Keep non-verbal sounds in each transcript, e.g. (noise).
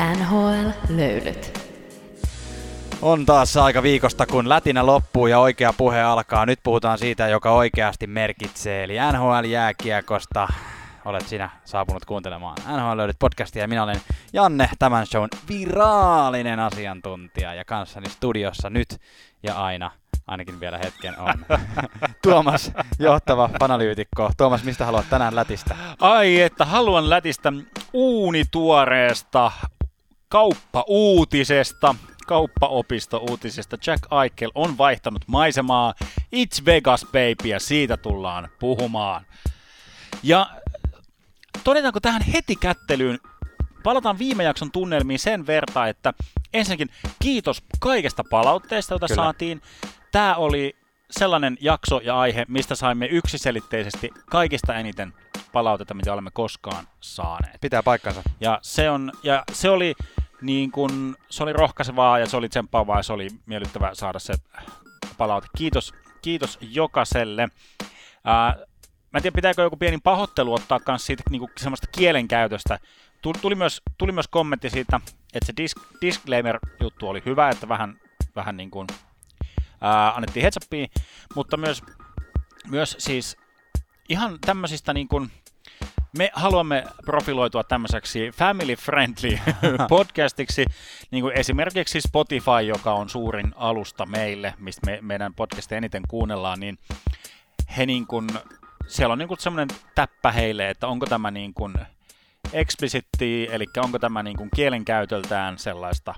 NHL-löylyt. On taas aika viikosta, kun lätinä loppuu ja oikea puhe alkaa. Nyt puhutaan siitä, joka oikeasti merkitsee, eli NHL-jääkiekosta. Olet sinä saapunut kuuntelemaan NHL löydyt podcastia ja minä olen Janne, tämän shown viraalinen asiantuntija ja kanssani studiossa nyt ja aina ainakin vielä hetken on. (laughs) Tuomas, johtava analyytikko. Tuomas, mistä haluat tänään lätistä? Ai, että haluan lätistä uunituoreesta kauppa-uutisesta. Kauppaopisto-uutisesta. Jack Eichel on vaihtanut maisemaa. It's Vegas, baby, ja siitä tullaan puhumaan. Ja todetaanko tähän heti kättelyyn, palataan viime jakson tunnelmiin sen verran, että ensinnäkin kiitos kaikesta palautteesta, jota Kyllä. saatiin. Tämä oli sellainen jakso ja aihe, mistä saimme yksiselitteisesti kaikista eniten palautetta, mitä olemme koskaan saaneet. Pitää paikkansa. Ja se, on, ja se oli niin kun, se oli rohkaisevaa ja se oli tsemppaavaa ja se oli miellyttävää saada se palaute. Kiitos, kiitos jokaiselle. Ää, mä en tiedä, pitääkö joku pieni pahoittelu ottaa myös siitä niin kuin semmoista kielenkäytöstä. Tuli, tuli, myös, tuli myös kommentti siitä, että se dis, disclaimer-juttu oli hyvä, että vähän, vähän niin kuin, annettiin heads mutta myös, myös siis ihan tämmöisistä niin kuin, me haluamme profiloitua tämmöiseksi family friendly (laughs) podcastiksi, niin kuin esimerkiksi Spotify, joka on suurin alusta meille, mistä me, meidän podcastia eniten kuunnellaan, niin he niin kuin, siellä on niin kuin semmoinen täppä heille, että onko tämä niin kuin explicitti, eli onko tämä niin kuin kielenkäytöltään sellaista,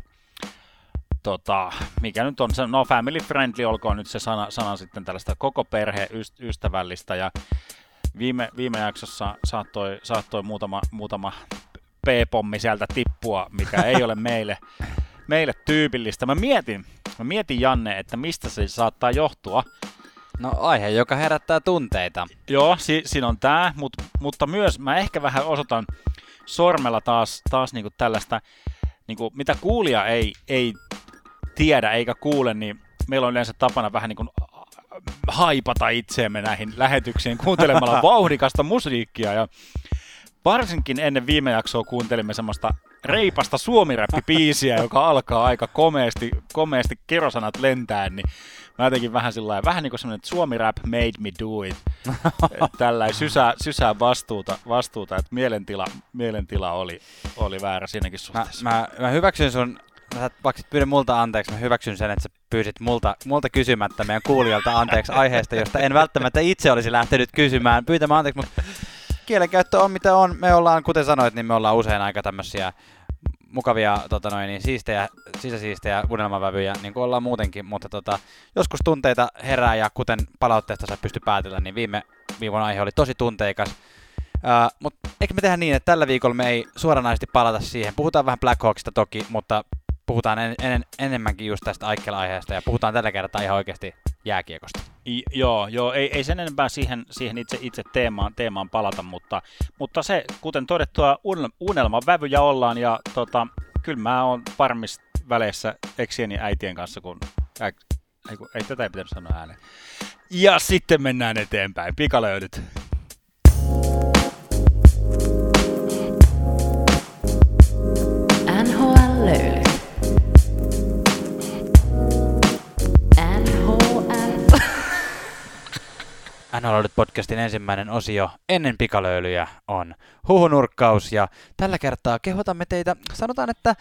tota, mikä nyt on no family friendly, olkoon nyt se sana, sana sitten tällaista koko perhe ystävällistä, ja viime, viime jaksossa saattoi, saattoi muutama, muutama P-pommi sieltä tippua, mikä ei ole meille, meille tyypillistä. Mä mietin, mä mietin Janne, että mistä se saattaa johtua. No aihe, joka herättää tunteita. Joo, si- siinä on tää, mut, mutta myös mä ehkä vähän osoitan sormella taas, taas niinku tällaista, niinku, mitä kuulija ei, ei tiedä eikä kuule, niin meillä on yleensä tapana vähän niin kuin haipata itseemme näihin lähetyksiin kuuntelemalla (laughs) vauhdikasta musiikkia. Ja varsinkin ennen viime jaksoa kuuntelimme semmoista reipasta suomiräppipiisiä, joka alkaa aika komeasti, komeasti kerosanat lentää, niin mä jotenkin vähän sillä vähän niin kuin semmoinen, että suomi rap made me do it. (laughs) Tällä sysää, sysää vastuuta, vastuuta, että mielentila, mielentila oli, oli väärä siinäkin Mä, suhteessa. mä, mä hyväksyn sun, sä vaikka pyydä multa anteeksi, mä hyväksyn sen, että sä pyysit multa, multa kysymättä meidän kuulijoilta anteeksi aiheesta, josta en välttämättä itse olisi lähtenyt kysymään, pyytämään anteeksi, mutta kielenkäyttö on mitä on. Me ollaan, kuten sanoit, niin me ollaan usein aika tämmöisiä mukavia tota noin, niin siistejä, sisäsiistejä unelmavävyjä, niin kuin ollaan muutenkin, mutta tota, joskus tunteita herää ja kuten palautteesta sä pysty päätellä, niin viime viikon aihe oli tosi tunteikas. Uh, mutta eikö me tehdä niin, että tällä viikolla me ei suoranaisesti palata siihen. Puhutaan vähän Blackhawksista toki, mutta puhutaan en, en, enemmänkin just tästä Aikkel-aiheesta ja puhutaan tällä kertaa ihan oikeasti jääkiekosta. I, joo, joo ei, ei sen enempää siihen, siihen itse, itse teemaan, teemaan palata, mutta, mutta se, kuten todettua, un- unelmavävyjä ollaan ja tota, kyllä mä oon varmista väleissä eksien ja äitien kanssa, kun ä, ei, kun, ei tätä ei pitänyt sanoa ääneen. Ja sitten mennään eteenpäin. Pikalöydyt. NHL... NHL podcastin ensimmäinen osio ennen pikalöylyjä on huhunurkkaus ja tällä kertaa kehotamme teitä, sanotaan, että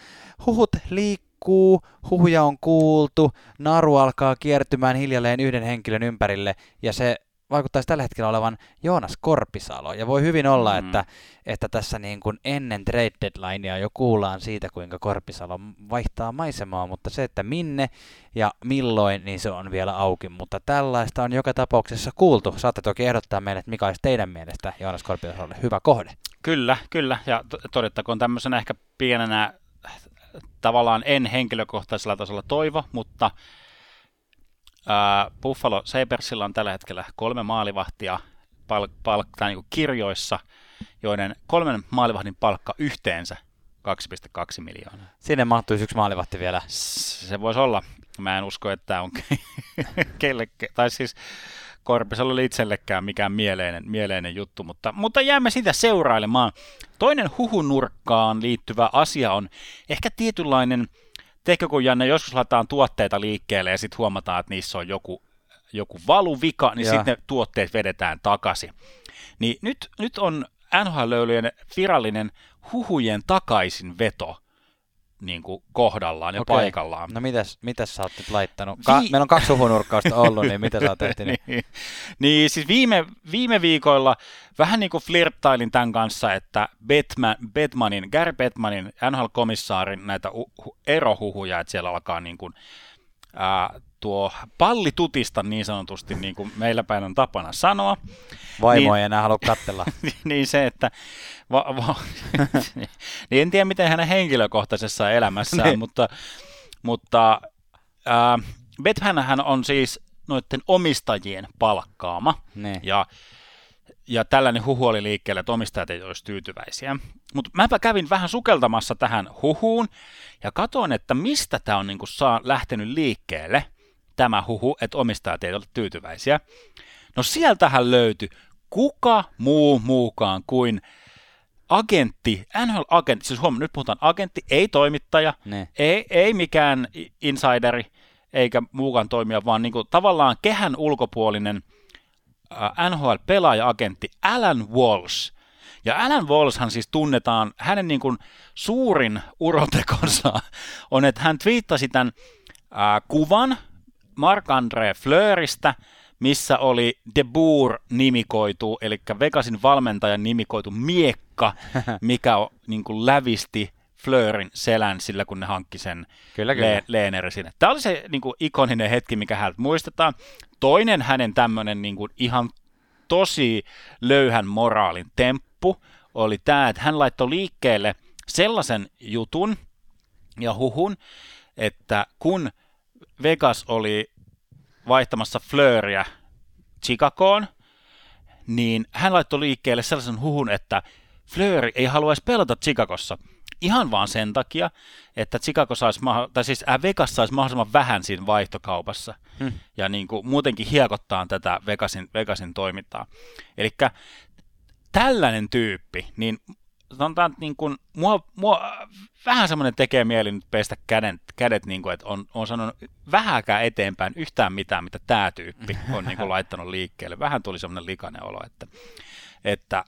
huhut liikkuu, huhuja on kuultu, naru alkaa kiertymään hiljalleen yhden henkilön ympärille ja se vaikuttaisi tällä hetkellä olevan Joonas Korpisalo. Ja voi hyvin olla, Mm. että, että tässä niin kuin ennen trade deadlinea jo kuullaan siitä, kuinka Korpisalo vaihtaa maisemaa, mutta se, että minne ja milloin, niin se on vielä auki. Mutta tällaista on joka tapauksessa kuultu. Saatte toki ehdottaa meille, että mikä olisi teidän mielestä Joonas Korpisalolle hyvä kohde. Kyllä, kyllä. Ja to- todettakoon tämmöisenä ehkä pienenä tavallaan en henkilökohtaisella tasolla toivo, mutta Buffalo Sabersilla on tällä hetkellä kolme maalivahtia pal- pal- tai niin kirjoissa, joiden kolmen maalivahdin palkka yhteensä 2,2 miljoonaa. Sinne mahtuisi yksi maalivahti vielä. Se voisi olla. Mä en usko, että tämä on ke- (laughs) kelle, tai siis Korpisella oli itsellekään mikään mieleinen, mieleinen juttu, mutta, mutta jäämme sitä seurailemaan. Toinen huhunurkkaan liittyvä asia on ehkä tietynlainen, teikö kun Janne, joskus laitetaan tuotteita liikkeelle ja sitten huomataan, että niissä on joku, joku valuvika, niin sitten ne tuotteet vedetään takaisin. Niin nyt, nyt on nhl virallinen huhujen takaisin veto niin kuin kohdallaan ja Okei. paikallaan. No mitäs, mitäs sä oot nyt laittanut? Ka- Vi- Meillä on kaksi huhunurkkausta ollut, niin mitä sä oot tehnyt? (laughs) niin, niin siis viime, viime viikoilla vähän niin kuin flirttailin tämän kanssa, että Batman, Batmanin, Gary Batmanin, NHL-komissaarin näitä u- hu- erohuhuja, että siellä alkaa niin kuin, ää, tuo palli tutista niin sanotusti, niin kuin meillä päin on tapana sanoa. Vaimo Niin. ei enää halua katsella. (laughs) niin se, että va, va, (laughs) niin en tiedä miten hänen henkilökohtaisessa elämässään, Niin. mutta, mutta ää, Batmanhän on siis noiden omistajien palkkaama, niin. ja, ja tällainen huhu oli liikkeellä, että omistajat ei olisi tyytyväisiä. Mutta mäpä kävin vähän sukeltamassa tähän huhuun, ja katsoin, että mistä tämä on niinku saa, lähtenyt liikkeelle, tämä huhu, että omistajat ei ole tyytyväisiä. No sieltähän löytyi kuka muu muukaan kuin agentti, NHL-agentti, siis huomioon, nyt puhutaan agentti, ei toimittaja, ei, ei mikään insideri eikä muukaan toimija, vaan niin kuin tavallaan kehän ulkopuolinen NHL-pelaaja-agentti Alan Walsh. Ja Alan Walshhan siis tunnetaan, hänen niin kuin suurin urotekonsa (laughs) on, että hän twiittasi tämän kuvan Marc-André Fleuristä, missä oli De Boer nimikoitu, eli Vegasin valmentajan nimikoitu miekka, (laughs) mikä on, niin kuin lävisti Fleurin selän sillä, kun ne hankki sen Kyllä, kyllä. Le- Leeneri sinne. Tämä oli se niin kuin, ikoninen hetki, mikä häneltä muistetaan. Toinen hänen tämmöinen niin kuin, ihan tosi löyhän moraalin temppu oli tämä, että hän laittoi liikkeelle sellaisen jutun ja huhun, että kun Vegas oli vaihtamassa Fleuria Chicagoon, niin hän laittoi liikkeelle sellaisen huhun, että Fleur ei haluaisi pelata Chicagossa ihan vaan sen takia, että Chicago saisi, tai siis äh, Vegas saisi mahdollisimman vähän siinä vaihtokaupassa. Hmm. Ja niin kuin muutenkin hiekottaa tätä Vegasin, Vegasin toimintaa. Eli tällainen tyyppi, niin sanotaan, että niin kuin, mua, mua vähän semmoinen tekee mieli nyt pestä kädet, kädet niin kuin, että on, on sanonut vähäkään eteenpäin yhtään mitään, mitä tämä tyyppi on niin kuin, (laughs) laittanut liikkeelle. Vähän tuli semmoinen likainen olo, että, että,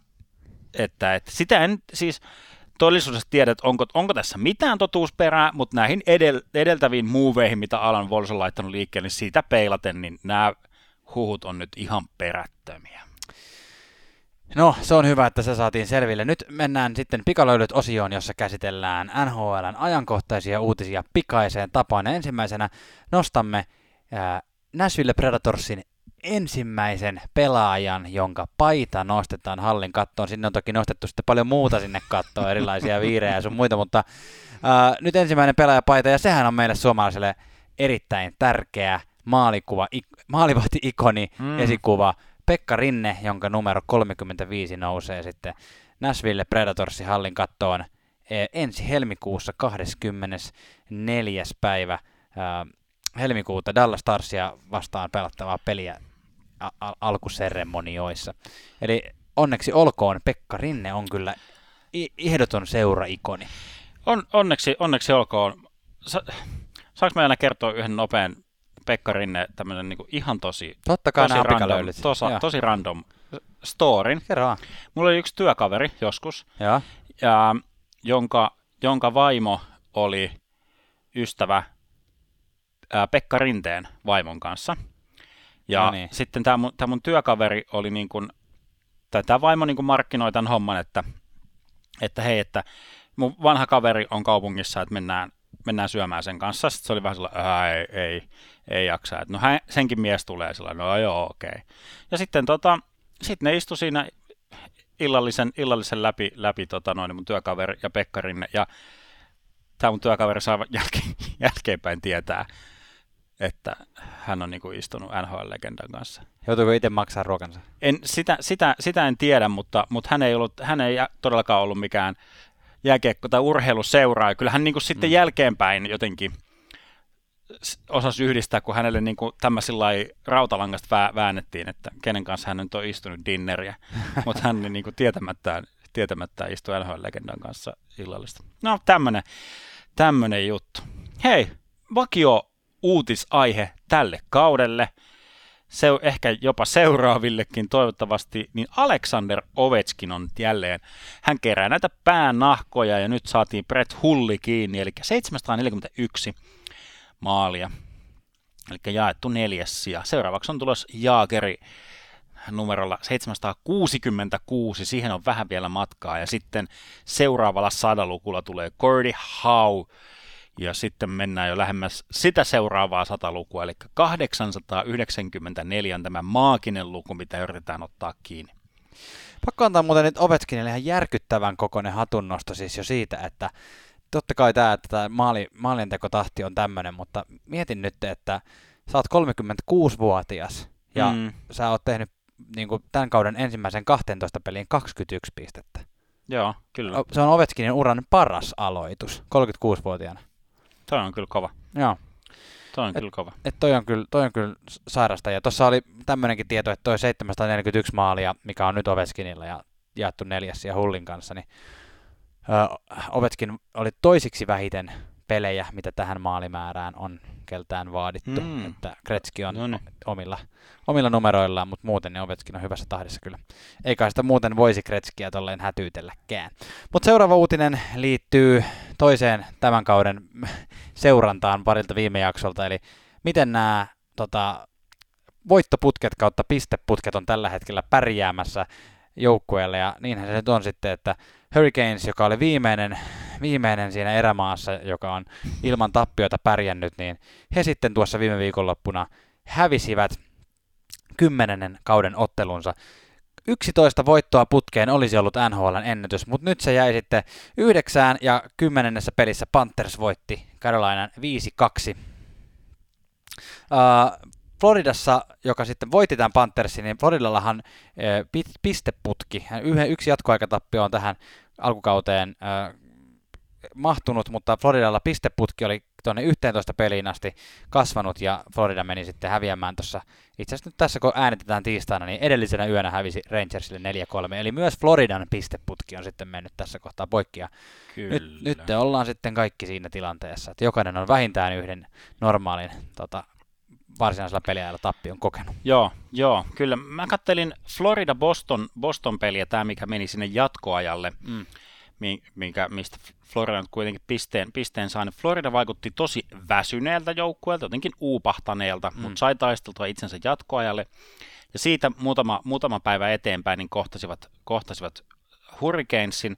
että, että sitä en siis todellisuudessa tiedä, että onko, onko tässä mitään totuusperää, mutta näihin edel, edeltäviin muuveihin, mitä Alan Walsh on laittanut liikkeelle, niin siitä peilaten, niin nämä huhut on nyt ihan perättömiä. No, se on hyvä, että se saatiin selville. Nyt mennään sitten pikalöylyt osioon, jossa käsitellään NHLn ajankohtaisia uutisia pikaiseen tapaan. Ja ensimmäisenä nostamme ää, Nashville Predatorsin ensimmäisen pelaajan, jonka paita nostetaan hallin kattoon. Sinne on toki nostettu sitten paljon muuta sinne kattoon, erilaisia viirejä ja sun muita, mutta ää, nyt ensimmäinen pelaajapaita, ja sehän on meille suomalaisille erittäin tärkeä maalikuva, ik, maalivahti-ikoni, mm. esikuva, Pekka Rinne, jonka numero 35 nousee sitten Nashville Predatorsin hallin kattoon eh, ensi helmikuussa 24. päivä helmikuuta Dallas Starsia vastaan pelattavaa peliä a- a- alkuseremonioissa. Eli onneksi olkoon, Pekka Rinne on kyllä ehdoton seuraikoni. On, onneksi, onneksi olkoon. Sa, saanko mä aina kertoa yhden nopean Pekka Rinne, tämmöinen niin ihan tosi, Totta kai tosi, random, tosa, tosi random storin. Kerro vaan. Mulla oli yksi työkaveri joskus, Joo. ja, jonka, jonka vaimo oli ystävä ää, Pekka Rinteen vaimon kanssa. Ja No niin. sitten tämä mun, tää mun työkaveri oli niin kuin, tai tämä vaimo niin kuin markkinoi tämän homman, että, että hei, että mun vanha kaveri on kaupungissa, että mennään, mennään syömään sen kanssa. Sitten se oli vähän sellainen, "Ää, ei, ei, ei jaksa. Et no hän, senkin mies tulee sellainen, no joo, okei. Okay. Ja sitten tota, sit ne istu siinä illallisen, illallisen läpi, läpi tota noin, mun työkaveri ja Pekka Rinne. Ja tämä mun työkaveri saa (laughs) jälkeen, jälkeenpäin tietää, että hän on niinku istunut NHL-legendan kanssa. Joutuuko itse maksaa ruokansa? En, sitä, sitä, sitä en tiedä, mutta, mutta hän, ei ollut, hän ei todellakaan ollut mikään jääkiekko- tai urheiluseuraaja. Kyllä hän niin kuin sitten Mm. jälkeenpäin jotenkin osasi yhdistää, kun hänelle niin kuin tämmöisellä rautalangasta vää, väännettiin, että kenen kanssa hän nyt on istunut dinneriä, (laughs) mutta hän niin kuin tietämättään, tietämättään istui NHL-legendan kanssa illallista. No tämmönen, tämmönen juttu. Hei, vakio uutisaihe tälle kaudelle, se ehkä jopa seuraavillekin toivottavasti, niin Alexander Ovechkin on jälleen, hän kerää näitä päänahkoja ja nyt saatiin Brett Hulli kiinni, eli 741 maalia, eli jaettu neljäs ja seuraavaksi on tulos Jaageri numerolla 766, siihen on vähän vielä matkaa. Ja sitten seuraavalla sadalukulla tulee Gordy Howe. Ja sitten mennään jo lähemmäs sitä seuraavaa satalukua, eli 894 on tämä maaginen luku, mitä yritetään ottaa kiinni. Pakko antaa muuten nyt Ovechkinille ihan järkyttävän kokoinen hatunnosto siis jo siitä, että totta kai tämä, että tämä maali, maalintekotahti on tämmöinen, mutta mietin nyt, että sä oot 36-vuotias ja mm. sä oot tehnyt niin kuin tämän kauden ensimmäisen 12 peliin 21 pistettä. Joo, kyllä. Se on Ovechkinin uran paras aloitus 36-vuotiaana. Toi on kyllä kova. Joo. Toi on et, kyllä kova. Et toi, on kyllä, toi on kyllä sairasta. Ja tuossa oli tämmöinenkin tieto, että toi 741 maalia, mikä on nyt Ovechkinilla ja jaettu neljäs ja Hullin kanssa, niin Ovechkin oli toisiksi vähiten pelejä, mitä tähän maalimäärään on keltään vaadittu. Mm. Että Kretski on Noniin. omilla, omilla numeroillaan, mutta muuten ne Ovechkin on hyvässä tahdissa kyllä. Eikä sitä muuten voisi Kretskiä tolleen hätyytelläkään. Mutta seuraava uutinen liittyy toiseen tämän kauden seurantaan parilta viime jaksolta, eli miten nämä tota, voittoputket kautta pisteputket on tällä hetkellä pärjäämässä joukkueelle, ja niinhän se nyt on sitten, että Hurricanes, joka oli viimeinen, viimeinen siinä erämaassa, joka on ilman tappioita pärjännyt, niin he sitten tuossa viime viikonloppuna hävisivät kymmenennen kauden ottelunsa. 11 voittoa putkeen olisi ollut NHLn ennätys, mutta nyt se jäi sitten yhdeksään ja kymmenennessä pelissä Panthers voitti Carolinan 5-2. Uh, Floridassa, joka sitten voitti tämän Panthersin, niin Floridallahan pisteputki, yhden, yksi jatkoaikatappio on tähän alkukauteen äh, mahtunut, mutta Floridalla pisteputki oli tuonne 11 peliin asti kasvanut ja Florida meni sitten häviämään tuossa, itse asiassa nyt tässä kun äänitetään tiistaina, niin edellisenä yönä hävisi Rangersille 4-3, eli myös Floridan pisteputki on sitten mennyt tässä kohtaa poikki ja nyt, nyt ollaan sitten kaikki siinä tilanteessa, että jokainen on vähintään yhden normaalin tota, varsinaisella peliajalla tappion kokenut. Joo, joo, kyllä. Mä kattelin Florida-Boston Boston peliä, tämä mikä meni sinne jatkoajalle. Mm minkä, mistä Florida on kuitenkin pisteen, pisteen saanut. Florida vaikutti tosi väsyneeltä joukkueelta, jotenkin uupahtaneelta, mm. mutta sai taisteltua itsensä jatkoajalle. Ja siitä muutama, muutama päivä eteenpäin niin kohtasivat, kohtasivat Hurricanesin.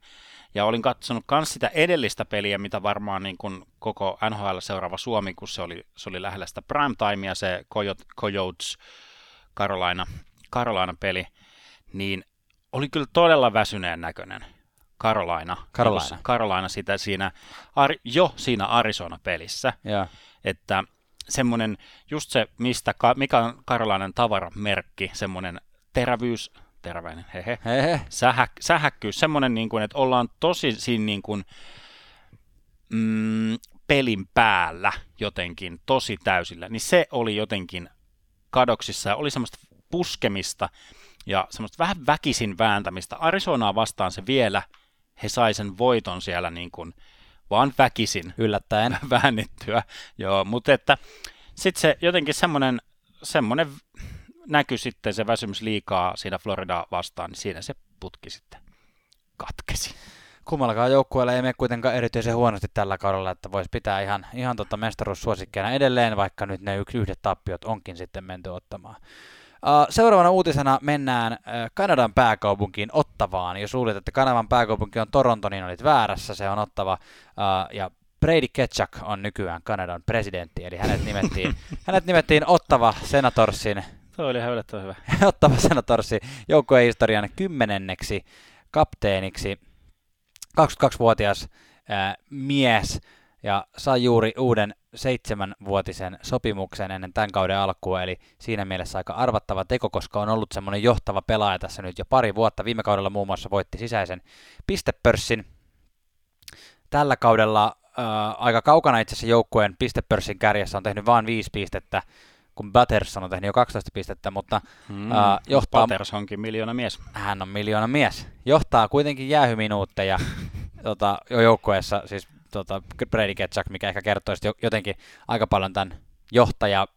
Ja olin katsonut myös sitä edellistä peliä, mitä varmaan niin kuin koko NHL seuraava Suomi, kun se oli, se oli lähellä sitä primetimea, se Coyotes Carolina, Carolina peli, niin oli kyllä todella väsyneen näköinen Carolina, Carolina. Carolina sitä siinä, jo siinä Arizona-pelissä. Ja. Että semmoinen, just se, mistä, mikä on Carolinan tavaramerkki, semmoinen terävyys, teräväinen, hehe, hehe. Sähä, sähäkkyys, semmoinen, niin kuin, että ollaan tosi siinä niin kuin, mm, pelin päällä jotenkin, tosi täysillä, niin se oli jotenkin kadoksissa ja oli semmoista puskemista ja semmoista vähän väkisin vääntämistä. Arizonaa vastaan se vielä he sai sen voiton siellä niin kuin vaan väkisin. Yllättäen. (laughs) Väännettyä, joo, mutta että sitten se jotenkin semmoinen, semmoinen näky sitten se väsymys liikaa siinä Floridaa vastaan, niin siinä se putki sitten katkesi. Kummallakaan joukkueella ei mene kuitenkaan erityisen huonosti tällä kaudella, että voisi pitää ihan, ihan tota mestaruussuosikkeena edelleen, vaikka nyt ne yhdet tappiot onkin sitten menty ottamaan. Seuraavana uutisena mennään Kanadan pääkaupunkiin Ottavaan. Jos luulit, että Kanadan pääkaupunki on Toronto, niin olit väärässä. Se on Ottava. Ja Brady Ketchuk on nykyään Kanadan presidentti, eli hänet nimettiin, (laughs) hänet nimettiin Ottava Senatorsin. Tuo oli hyvä. (laughs) Ottava Senatorsin joukkueen historian kymmenenneksi kapteeniksi. 22-vuotias ää, mies ja sai juuri uuden seitsemänvuotisen sopimuksen ennen tämän kauden alkua, eli siinä mielessä aika arvattava teko, koska on ollut semmoinen johtava pelaaja tässä nyt jo pari vuotta. Viime kaudella muun muassa voitti sisäisen pistepörssin. Tällä kaudella aika kaukana itse asiassa joukkueen pistepörssin kärjessä, on tehnyt vain viisi pistettä, kun Batterson on tehnyt jo 12 pistettä, mutta Mm, Ää, johtaa- Pattersonkin miljoona mies. hän on miljoona mies. Johtaa kuitenkin jäähyminuutteja (laughs) tota, jo joukkueessa, siis tota, Brady Ketchuk, mikä ehkä kertoisi jo- jotenkin aika paljon tämän johtaja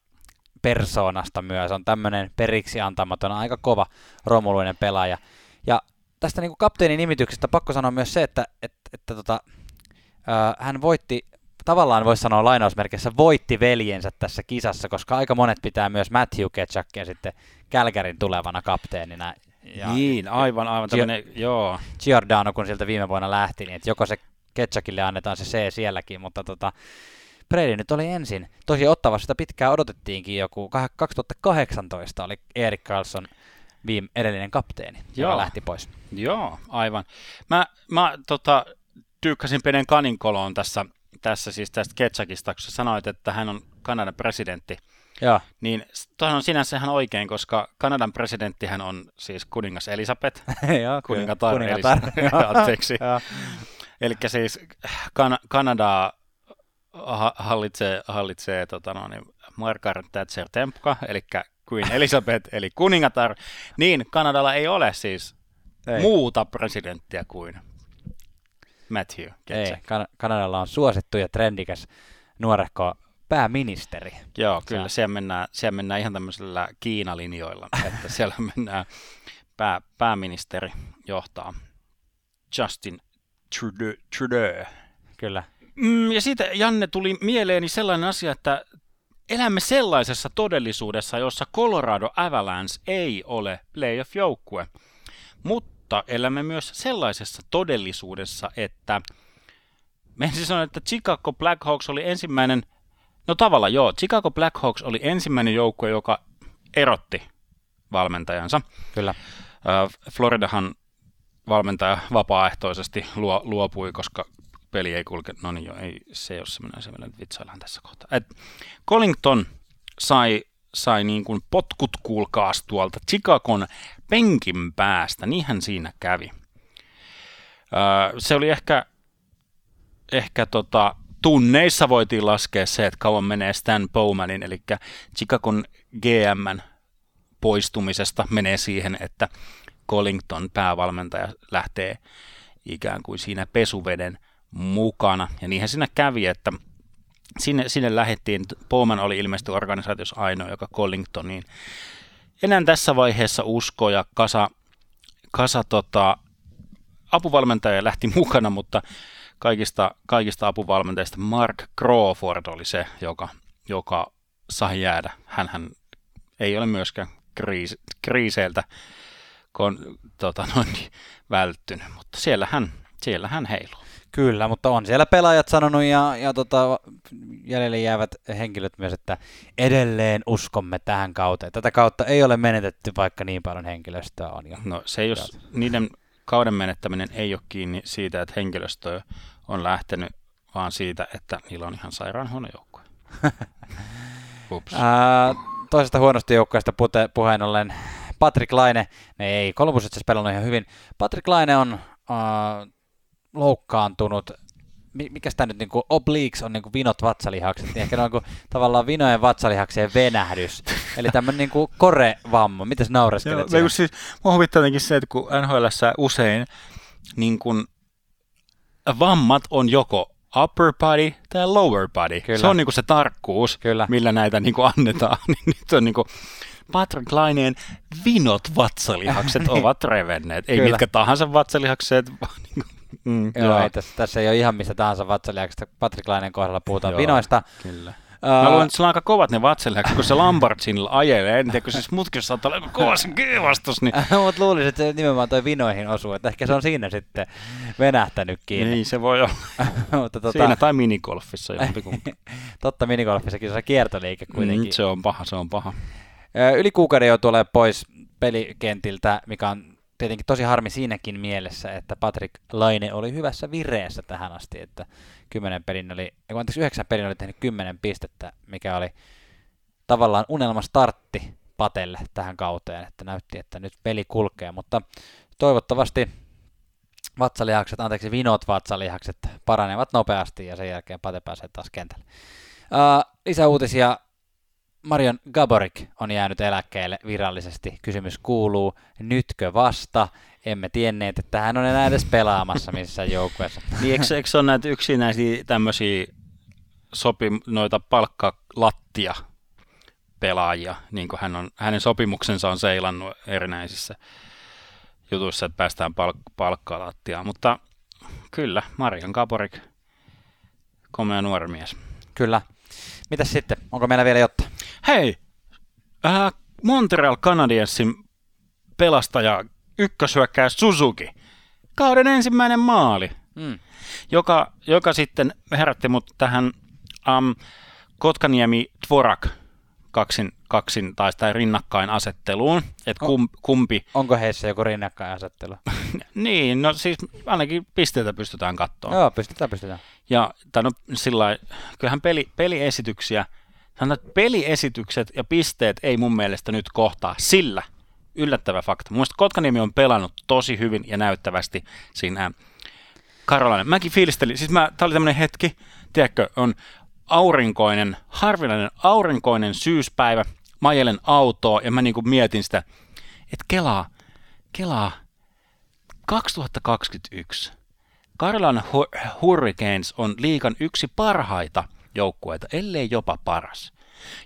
persoonasta myös. On tämmöinen periksi antamaton, aika kova romuluinen pelaaja. Ja tästä niin kapteenin nimityksestä pakko sanoa myös se, että, että, että tota, ää, hän voitti, tavallaan voisi sanoa lainausmerkissä, voitti veljensä tässä kisassa, koska aika monet pitää myös Matthew Ketchukia sitten Kälkärin tulevana kapteenina. Ja niin, aivan, aivan Gio- tämmöinen, joo. Giordano, kun sieltä viime vuonna lähti, niin että joko se Ketchakille annetaan se C sielläkin, mutta tota, Brady nyt oli ensin. Tosi ottavassa sitä pitkään odotettiinkin joku, kah- 2018 oli Erik Carlson viime, edellinen kapteeni, Joo. joka lähti pois. Joo, aivan. Mä, mä tota, tyykkäsin Penen Kaninkoloon tässä, tässä siis tästä Ketsakista, kun sanoit, että hän on Kanadan presidentti. Joo, Niin tuohon on sinänsä ihan oikein, koska Kanadan presidenttihän on siis kuningas Elisabeth. (laughs) Joo, Kuningatar, kuningatar. Elis- (laughs) (laughs) Anteeksi. Eli siis kan- Kanadaa ha- hallitsee, hallitsee tota no, niin Margaret Thatcher Tempka, eli Queen Elizabeth, eli kuningatar. Niin Kanadalla ei ole siis Ei. muuta presidenttiä kuin Matthew Ei, Ketchak. kan- Kanadalla on suosittu ja trendikäs nuorehko pääministeri. Joo, kyllä Se- siellä mennään, siellä mennään ihan tämmöisellä Kiinalinjoilla, (laughs) että siellä mennään pää, pääministeri johtaa Justin Trudeau. Trudeau. Kyllä. Mm, ja siitä, Janne, tuli mieleeni sellainen asia, että elämme sellaisessa todellisuudessa, jossa Colorado Avalanche ei ole playoff-joukkue. Mutta elämme myös sellaisessa todellisuudessa, että me ensin sanoin, että Chicago Blackhawks oli ensimmäinen, no tavallaan joo, Chicago Blackhawks oli ensimmäinen joukkue, joka erotti valmentajansa. Kyllä. Floridahan valmentaja vapaaehtoisesti luo, luopui, koska peli ei kulke. No niin, joo, ei, se ei ole semmoinen nyt vitsaillaan tässä kohtaa. Et Collington sai, sai niin kuin potkut kuulkaas tuolta Chicagon penkin päästä. Niinhän siinä kävi. Öö, se oli ehkä, ehkä tota, tunneissa voitiin laskea se, että kauan menee Stan Bowmanin, eli Chicagon GMn poistumisesta menee siihen, että Collington päävalmentaja lähtee ikään kuin siinä pesuveden mukana. Ja niinhän siinä kävi, että sinne, sinne lähettiin, Bowman oli ilmeisesti organisaatiossa ainoa, joka Collingtoniin enää tässä vaiheessa usko ja kasa, kasa tota, apuvalmentaja lähti (laughs) mukana, mutta kaikista, kaikista apuvalmentajista Mark Crawford oli se, joka, joka sai jäädä. Hänhän ei ole myöskään kriis, kriiseiltä kon, tota, (laughs) noin, välttynyt, mutta siellä hän, siellä hän heiluu. Kyllä, mutta on siellä pelaajat sanonut ja, ja tota, jäljelle jäävät henkilöt myös, että edelleen uskomme tähän kauteen. Tätä kautta ei ole menetetty, vaikka niin paljon henkilöstöä on jo. No se jos, niiden kauden menettäminen ei ole kiinni siitä, että henkilöstö on lähtenyt, vaan siitä, että niillä on ihan sairaan huono joukkue. (laughs) Ups. Ää, toisesta huonosta joukkueesta pute, puheen ollen Patrick Laine, ne ei, Columbus itse pelannut ihan hyvin. Patrick Laine on loukkaantunut, Mi- mikä sitä nyt niinku, obliques on niinku vinot vatsalihakset, niin ehkä ne on niinku, tavallaan vinojen vatsalihaksien venähdys. Eli tämmöinen niinku korevamma. Mitäs naureskelet Joo, kun siis, mua huvittaa jotenkin se, että kun NHL usein niin kun, vammat on joko upper body tai lower body. Kyllä. Se on niin kuin se tarkkuus, Kyllä. millä näitä niin kuin annetaan. (laughs) niin nyt on niin kuin Patrick Laineen vinot vatsalihakset (laughs) ovat revenneet. Ei Kyllä. mitkä tahansa vatsalihakset, vaan niin kuin, mm, Joo, joo, ei, tässä, tässä ei ole ihan mistä tahansa vatsalihaksesta. Patrick Lainen kohdalla puhutaan Joo. vinoista. kyllä. Mä luulen, että sillä on aika kovat ne vatsalihakset, kun se Lamborghinilla ajelee. En tiedä, kun siis mutkin saattaa olla aika kova se G-vastus, niin (laughs) Mutta luulisin, että se nimenomaan toi vinoihin osuu, että ehkä se on siinä sitten venähtänyt kiinni. niin se voi olla. (laughs) Mutta tota, Siinä tai minigolfissa jompikumpi. (laughs) totta minigolfissakin se on kiertoliike kuitenkin. Mm, se on paha, se on paha. Ö, Yli kuukauden jo tulee pois pelikentiltä, mikä on tietenkin tosi harmi siinäkin mielessä, että Patrick Laine oli hyvässä vireessä tähän asti, että 10 pelin oli, anteeksi, 9 pelin oli tehnyt 10 pistettä, mikä oli tavallaan unelma startti Patelle tähän kauteen, että näytti, että nyt peli kulkee, mutta toivottavasti vatsalihakset, anteeksi, vinot vatsalihakset paranevat nopeasti ja sen jälkeen Pate pääsee taas kentälle. Uh, lisäuutisia. Marion Gaborik on jäänyt eläkkeelle virallisesti. Kysymys kuuluu, nytkö vasta? Emme tienneet, että hän on enää edes pelaamassa missään joukkueessa. (laughs) Niin, eikö, eikö se ole näitä yksinäisiä tämmöisiä sopi, noita palkkalattia pelaajia, niin kuin hän on, hänen sopimuksensa on seilannut erinäisissä jutuissa, että päästään palk- palkkalattiaan. Mutta kyllä, Marian Kaporik, komea nuori mies. Kyllä. Mitäs sitten? Onko meillä vielä jotta? Hei, äh, Montreal Canadiensin pelastaja ykköshyökkäjä Suzuki. Kauden ensimmäinen maali, Mm. joka, joka sitten herätti mut tähän um, Kotkaniemi Tvorak kaksin, kaksin tai, tai rinnakkain asetteluun, että kum, kumpi, Onko heissä joku rinnakkainasettelu? (laughs) niin, no siis ainakin pisteitä pystytään katsoa. Joo, pystytään, pystytään. Ja tai no, sillä kyllähän peli, peliesityksiä, sanotaan, että peliesitykset ja pisteet ei mun mielestä nyt kohtaa sillä, yllättävä fakta. Mun Kotkaniemi on pelannut tosi hyvin ja näyttävästi siinä Karolainen. Mäkin fiilistelin, siis mä, tää oli tämmönen hetki, tiedätkö, on aurinkoinen, harvinainen aurinkoinen syyspäivä, mä ajelen autoa ja mä niinku mietin sitä, että kelaa, kelaa, 2021 Carolina Hu- Hurricanes on liikan yksi parhaita joukkueita, ellei jopa paras.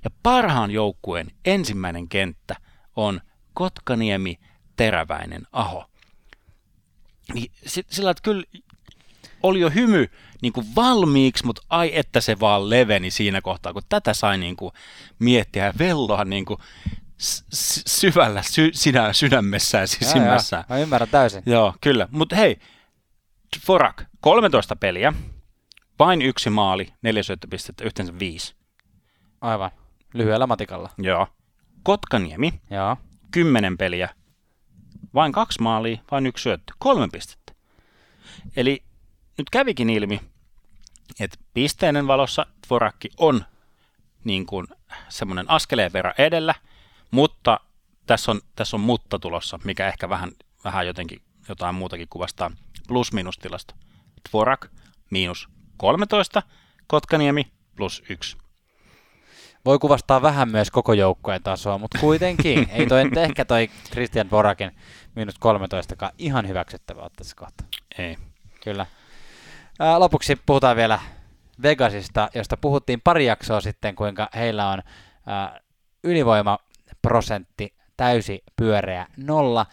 Ja parhaan joukkueen ensimmäinen kenttä on Kotkaniemi, Teräväinen, Aho. Niin si- sillä että kyllä oli jo hymy niin kuin valmiiksi, mutta ai että se vaan leveni siinä kohtaa, kun tätä sai niin kuin miettiä ja velloa niin kuin syvällä sy- sinä sydämessään ja sisimmässään. Joo, joo. Mä ymmärrän täysin. Joo, kyllä. Mutta hei, Forak, 13 peliä, vain yksi maali, neljä syöttöpistettä, yhteensä viisi. Aivan. Lyhyellä matikalla. Joo. Kotkaniemi, Joo. 10 peliä, vain kaksi maalia, vain yksi syöttö, kolme pistettä. Eli nyt kävikin ilmi, että pisteinen valossa Tvorakki on niin kuin semmoinen askeleen verran edellä, mutta tässä on, tässä on mutta tulossa, mikä ehkä vähän, vähän jotenkin jotain muutakin kuvastaa plus-minus tilasta. Tvorak miinus 13, Kotkaniemi plus 1. Voi kuvastaa vähän myös koko joukkueen tasoa, mutta kuitenkin. (laughs) ei toi ehkä toi Christian Borakin miinus 13 ihan hyväksyttävä tässä kohtaa. Ei. Kyllä. Ää, lopuksi puhutaan vielä Vegasista, josta puhuttiin pari jaksoa sitten, kuinka heillä on ää, ylivoimaprosentti täysi pyöreä nolla.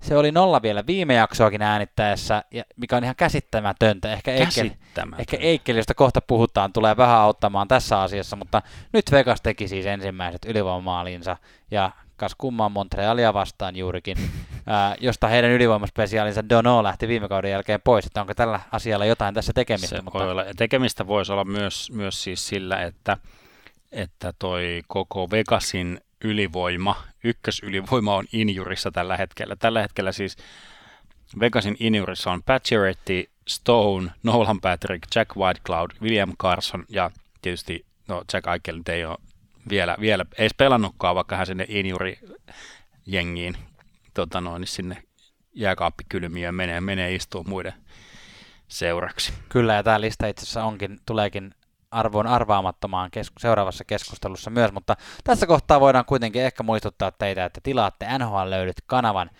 Se oli nolla vielä viime jaksoakin äänittäessä, ja mikä on ihan käsittämätöntä. Ehkä Eikel, Käsittämätöntä. ehkä Eikel, josta kohta puhutaan, tulee vähän auttamaan tässä asiassa, mutta nyt Vegas teki siis ensimmäiset ylivoimamaalinsa, ja kas kumman Montrealia vastaan juurikin, (laughs) ää, josta heidän ylivoimaspesiaalinsa Dono lähti viime kauden jälkeen pois, että onko tällä asialla jotain tässä tekemistä. Se mutta voi olla. Tekemistä voisi olla myös, myös siis sillä, että, että toi koko Vegasin ylivoima, ykkösylivoima on injurissa tällä hetkellä. Tällä hetkellä siis Vegasin injurissa on Pacioretty, Stone, Nolan Patrick, Jack Whitecloud, William Carson ja tietysti no Jack Eichel ei ole vielä, vielä ei pelannutkaan, vaikka hän sinne injuri jengiin tota noin, niin sinne jääkaappikylmiöön menee, menee istuu muiden seuraksi. Kyllä, ja tämä lista itse asiassa onkin, tuleekin arvoon arvaamattomaan kes- seuraavassa keskustelussa myös, mutta tässä kohtaa voidaan kuitenkin ehkä muistuttaa teitä, että tilaatte NHL löydyt kanavan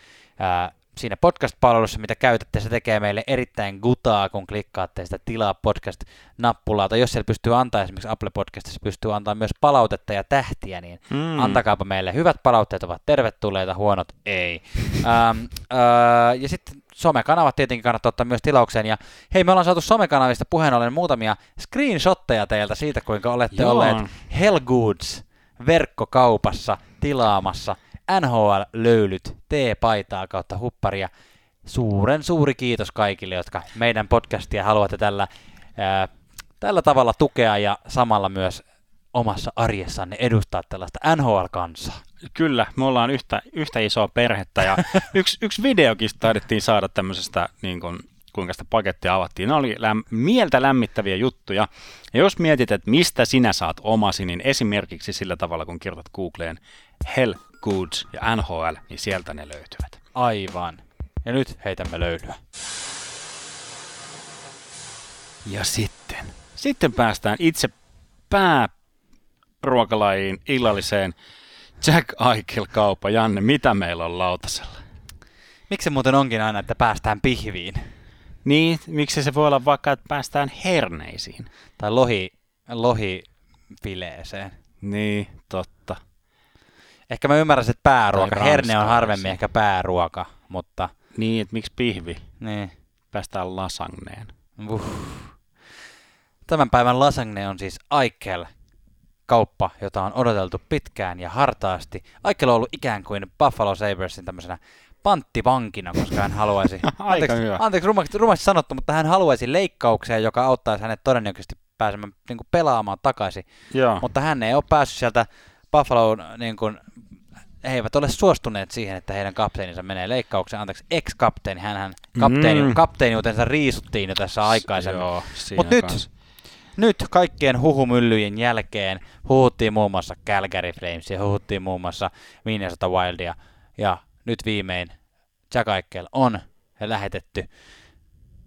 siinä podcast-palvelussa, mitä käytätte, se tekee meille erittäin gutaa, kun klikkaatte sitä tilaa podcast-nappulaa, tai jos siellä pystyy antaa esimerkiksi Apple Podcastissa pystyy antaa myös palautetta ja tähtiä, niin Mm. antakaapa meille. Hyvät palautteet ovat tervetulleita, huonot ei. Ähm, äh, ja sitten somekanavat tietenkin kannattaa ottaa myös tilaukseen. Ja hei, me ollaan saatu somekanavista puheen ollen muutamia screenshotteja teiltä siitä, kuinka olette Joo. olleet Hellgoods verkkokaupassa tilaamassa NHL-löylyt, T-paitaa kautta hupparia. Suuren suuri kiitos kaikille, jotka meidän podcastia haluatte tällä, ää, tällä tavalla tukea ja samalla myös omassa arjessanne edustaa tällaista NHL-kansaa. Kyllä, me ollaan yhtä, yhtä isoa perhettä ja (laughs) yksi, yksi videokin taidettiin saada tämmöisestä, niin kuin, kuinka sitä pakettia avattiin. Ne oli läm, mieltä lämmittäviä juttuja. Ja jos mietit, että mistä sinä saat omasi, niin esimerkiksi sillä tavalla, kun kirjoitat Googleen Hell, Goods ja NHL, niin sieltä ne löytyvät. Aivan. Ja nyt heitämme löylyä. Ja sitten, sitten päästään itse pääruokalajiin illalliseen Jack Eichel kauppa. Janne, mitä meillä on lautasella? Miksi se muuten onkin aina, että päästään pihviin? Niin, miksi se voi olla vaikka, että päästään herneisiin? Tai lohi, lohifileeseen. Niin, totta. Ehkä mä ymmärrän, että pääruoka. Herne on harvemmin ehkä pääruoka, mutta Niin, että miksi pihvi? niin. Päästään lasagneen. Uh. Tämän päivän lasagne on siis Aikel kauppa, jota on odoteltu pitkään ja hartaasti. Aikel on ollut ikään kuin Buffalo Sabersin tämmöisenä panttivankina, koska hän haluaisi, (laughs) Aika anteeksi, hyvä. anteeksi rumasti, rumasti sanottu, mutta hän haluaisi leikkauksia, joka auttaisi hänet todennäköisesti pääsemään niin kuin pelaamaan takaisin. Joo. Mutta hän ei ole päässyt sieltä Buffaloon, niin kuin, he eivät ole suostuneet siihen, että heidän kapteeninsa menee leikkaukseen. Anteeksi, ex-kapteeni, hän kapteeni, Mm. mm. kapteeniutensa riisuttiin jo tässä aikaisemmin. Joo, siinä Mut nyt-. Nyt kaikkien huhumyllyjen jälkeen huhuttiin muun muassa Calgary Flamesia, huhuttiin muun muassa Minnesota Wildia ja nyt viimein Jack Eichel on lähetetty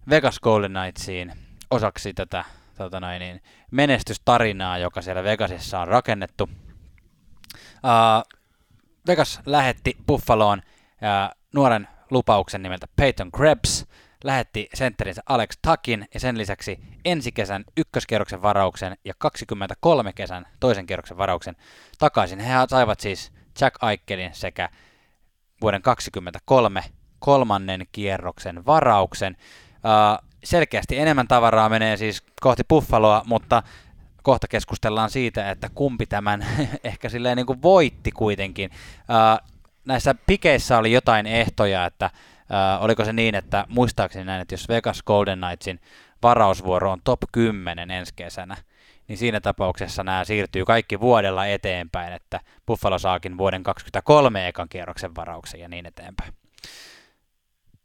Vegas Golden Knightsiin osaksi tätä tota noin, niin, menestystarinaa, joka siellä Vegasissa on rakennettu. Uh, Vegas lähetti Buffaloon uh, nuoren lupauksen nimeltä Peyton Krebs, lähetti sentterinsä Alex Takin ja sen lisäksi ensi kesän ykköskierroksen varauksen ja 23 kesän toisen kierroksen varauksen takaisin. He saivat siis Jack Eichelin sekä vuoden 23 kolmannen kierroksen varauksen. Uh, selkeästi enemmän tavaraa menee siis kohti Buffaloa, mutta kohta keskustellaan siitä, että kumpi tämän (laughs) ehkä silleen niin kuin voitti kuitenkin. Näissä pikeissä oli jotain ehtoja, että oliko se niin, että muistaakseni näin, että jos Vegas Golden Knightsin varausvuoro on top 10 ensi kesänä, niin siinä tapauksessa nämä siirtyy kaikki vuodella eteenpäin, että Buffalo saakin vuoden 23 ekan kierroksen varauksen ja niin eteenpäin.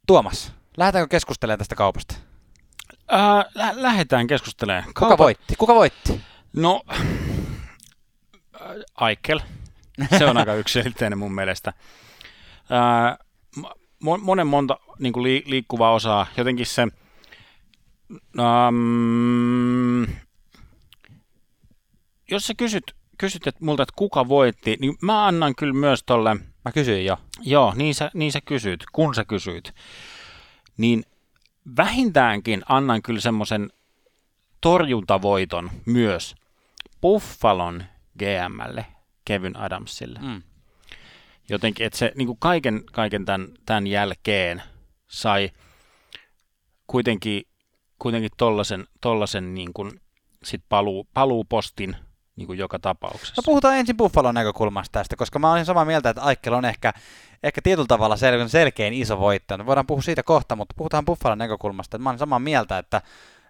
Tuomas, lähdetäänkö keskustelemaan tästä kaupasta? Äh, lä- lähdetään keskustelemaan. Kuka voitti? Kuka voitti? No, äh, Aikel. Se on aika yksilitteinen mun mielestä. Äh, mo- monen monta niin kuin li- liikkuvaa osaa. Jotenkin se... Um, jos sä kysyt, kysyt että multa, että kuka voitti, niin mä annan kyllä myös tolle... Mä kysyin jo. Joo, niin sä, niin sä kysyt, kun sä kysyt. Niin vähintäänkin annan kyllä semmoisen torjuntavoiton myös Buffalon GMlle, Kevin Adamsille. Mm. Jotenkin, että se niin kuin kaiken, kaiken tämän, tämän jälkeen sai kuitenkin, kuitenkin tollasen, tollasen niin kuin sit paluu, paluupostin niin kuin joka tapauksessa. No puhutaan ensin Buffalon näkökulmasta tästä, koska mä olin samaa mieltä, että Aikkel on ehkä, ehkä tietyllä tavalla sel- selkein iso voittaja. Voidaan puhua siitä kohta, mutta puhutaan Buffalon näkökulmasta. Että mä olen samaa mieltä, että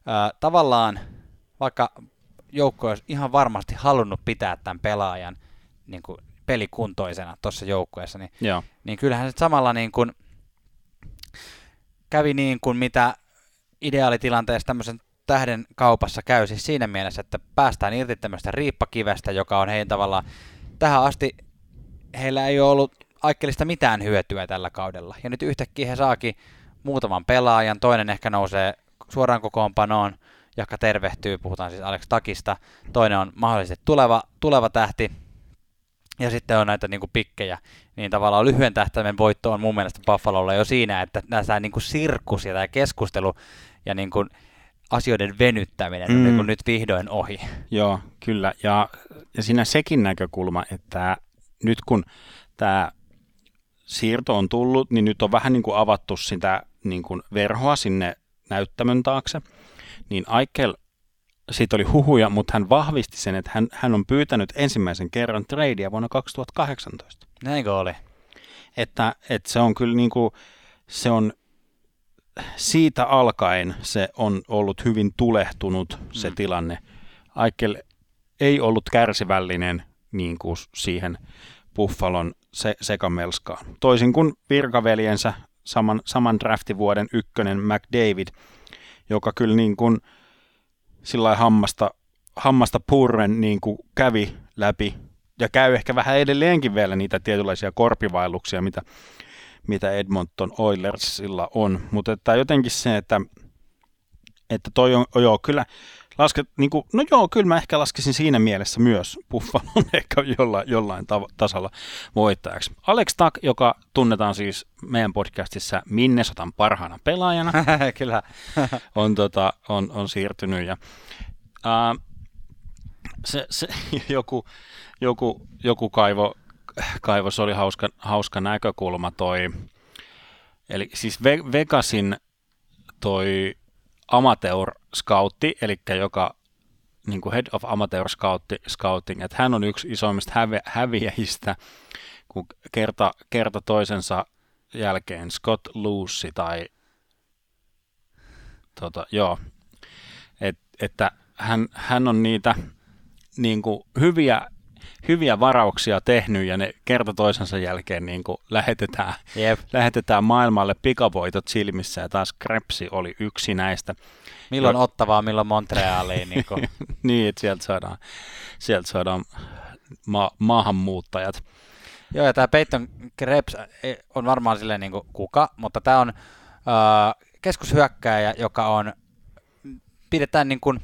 ää, tavallaan vaikka joukko olisi ihan varmasti halunnut pitää tämän pelaajan niin kuin pelikuntoisena tuossa joukkueessa, niin Joo. niin kyllähän se samalla niin kuin kävi niin kuin mitä ideaalitilanteessa tämmöisen tähden kaupassa käy siis siinä mielessä, että päästään irti tämmöistä riippakivestä, joka on heidän tavallaan tähän asti heillä ei ole ollut Aikkelista mitään hyötyä tällä kaudella. Ja nyt yhtäkkiä he saakin muutaman pelaajan, toinen ehkä nousee suoraan kokoonpanoon, joka tervehtyy, puhutaan siis Alex Takista, toinen on mahdollisesti tuleva, tuleva tähti, ja sitten on näitä niin kuin pikkejä, niin tavallaan lyhyen tähtäimen voitto on mun mielestä Buffalolla jo siinä, että tämä niin kuin sirkus ja tämä keskustelu ja niin kuin asioiden venyttäminen on Mm. niin kuin nyt vihdoin ohi. Joo, kyllä. Ja, ja siinä sekin näkökulma, että nyt kun tämä siirto on tullut, niin nyt on vähän niin kuin avattu sitä niin kuin verhoa sinne näyttämön taakse. Niin Aikel, siitä oli huhuja, mutta hän vahvisti sen, että hän, hän on pyytänyt ensimmäisen kerran tradea vuonna 2018. Näinkö oli? Että, että se on kyllä niin kuin, se on siitä alkaen se on ollut hyvin tulehtunut se Mm. tilanne. Aikel ei ollut kärsivällinen niin kuin siihen Buffalon se, sekamelskaan. Toisin kuin virkaveljensä saman, saman draftivuoden ykkönen McDavid, joka kyllä niin kuin sillä hammasta, hammasta purren niin kuin kävi läpi ja käy ehkä vähän edelleenkin vielä niitä tietynlaisia korpivaelluksia, mitä, mitä Edmonton Oilersilla on. Mutta että jotenkin se, että että toi on, joo, kyllä, lasket, niin kuin, no joo, kyllä mä ehkä laskesin siinä mielessä myös Buffalon (laughs) ehkä jollain, jollain tav- tasalla voittajaksi. Alex Tuck, joka tunnetaan siis meidän podcastissa Minnesotan parhaana pelaajana, (laughs) Kyllä. (laughs) on, tota, on, on siirtynyt ja ää, se, se, joku, joku, joku kaivo, kaivo, se oli hauska, hauska näkökulma toi, eli siis Ve- Vegasin toi amateur scoutti, eli joka niin kuin head of amateur scouting, että hän on yksi isoimmista hävi, häviäjistä, kun kerta, kerta toisensa jälkeen Scott Lucy tai tota, joo, Et, että hän, hän on niitä niin kuin hyviä, hyviä varauksia tehnyt ja ne kerta toisensa jälkeen niin kuin lähetetään, Jep. lähetetään maailmalle pikavoitot silmissä ja taas Krepsi oli yksi näistä. Milloin Joo. Ottavaa, milloin Montrealiin. Niin kuin. (laughs) niin, että sieltä saadaan, sieltä saadaan ma- maahanmuuttajat. Joo, ja tämä Peyton Krebs on varmaan silleen niin kuin kuka, mutta tämä on äh, keskushyökkääjä, joka on, pidetään niin kuin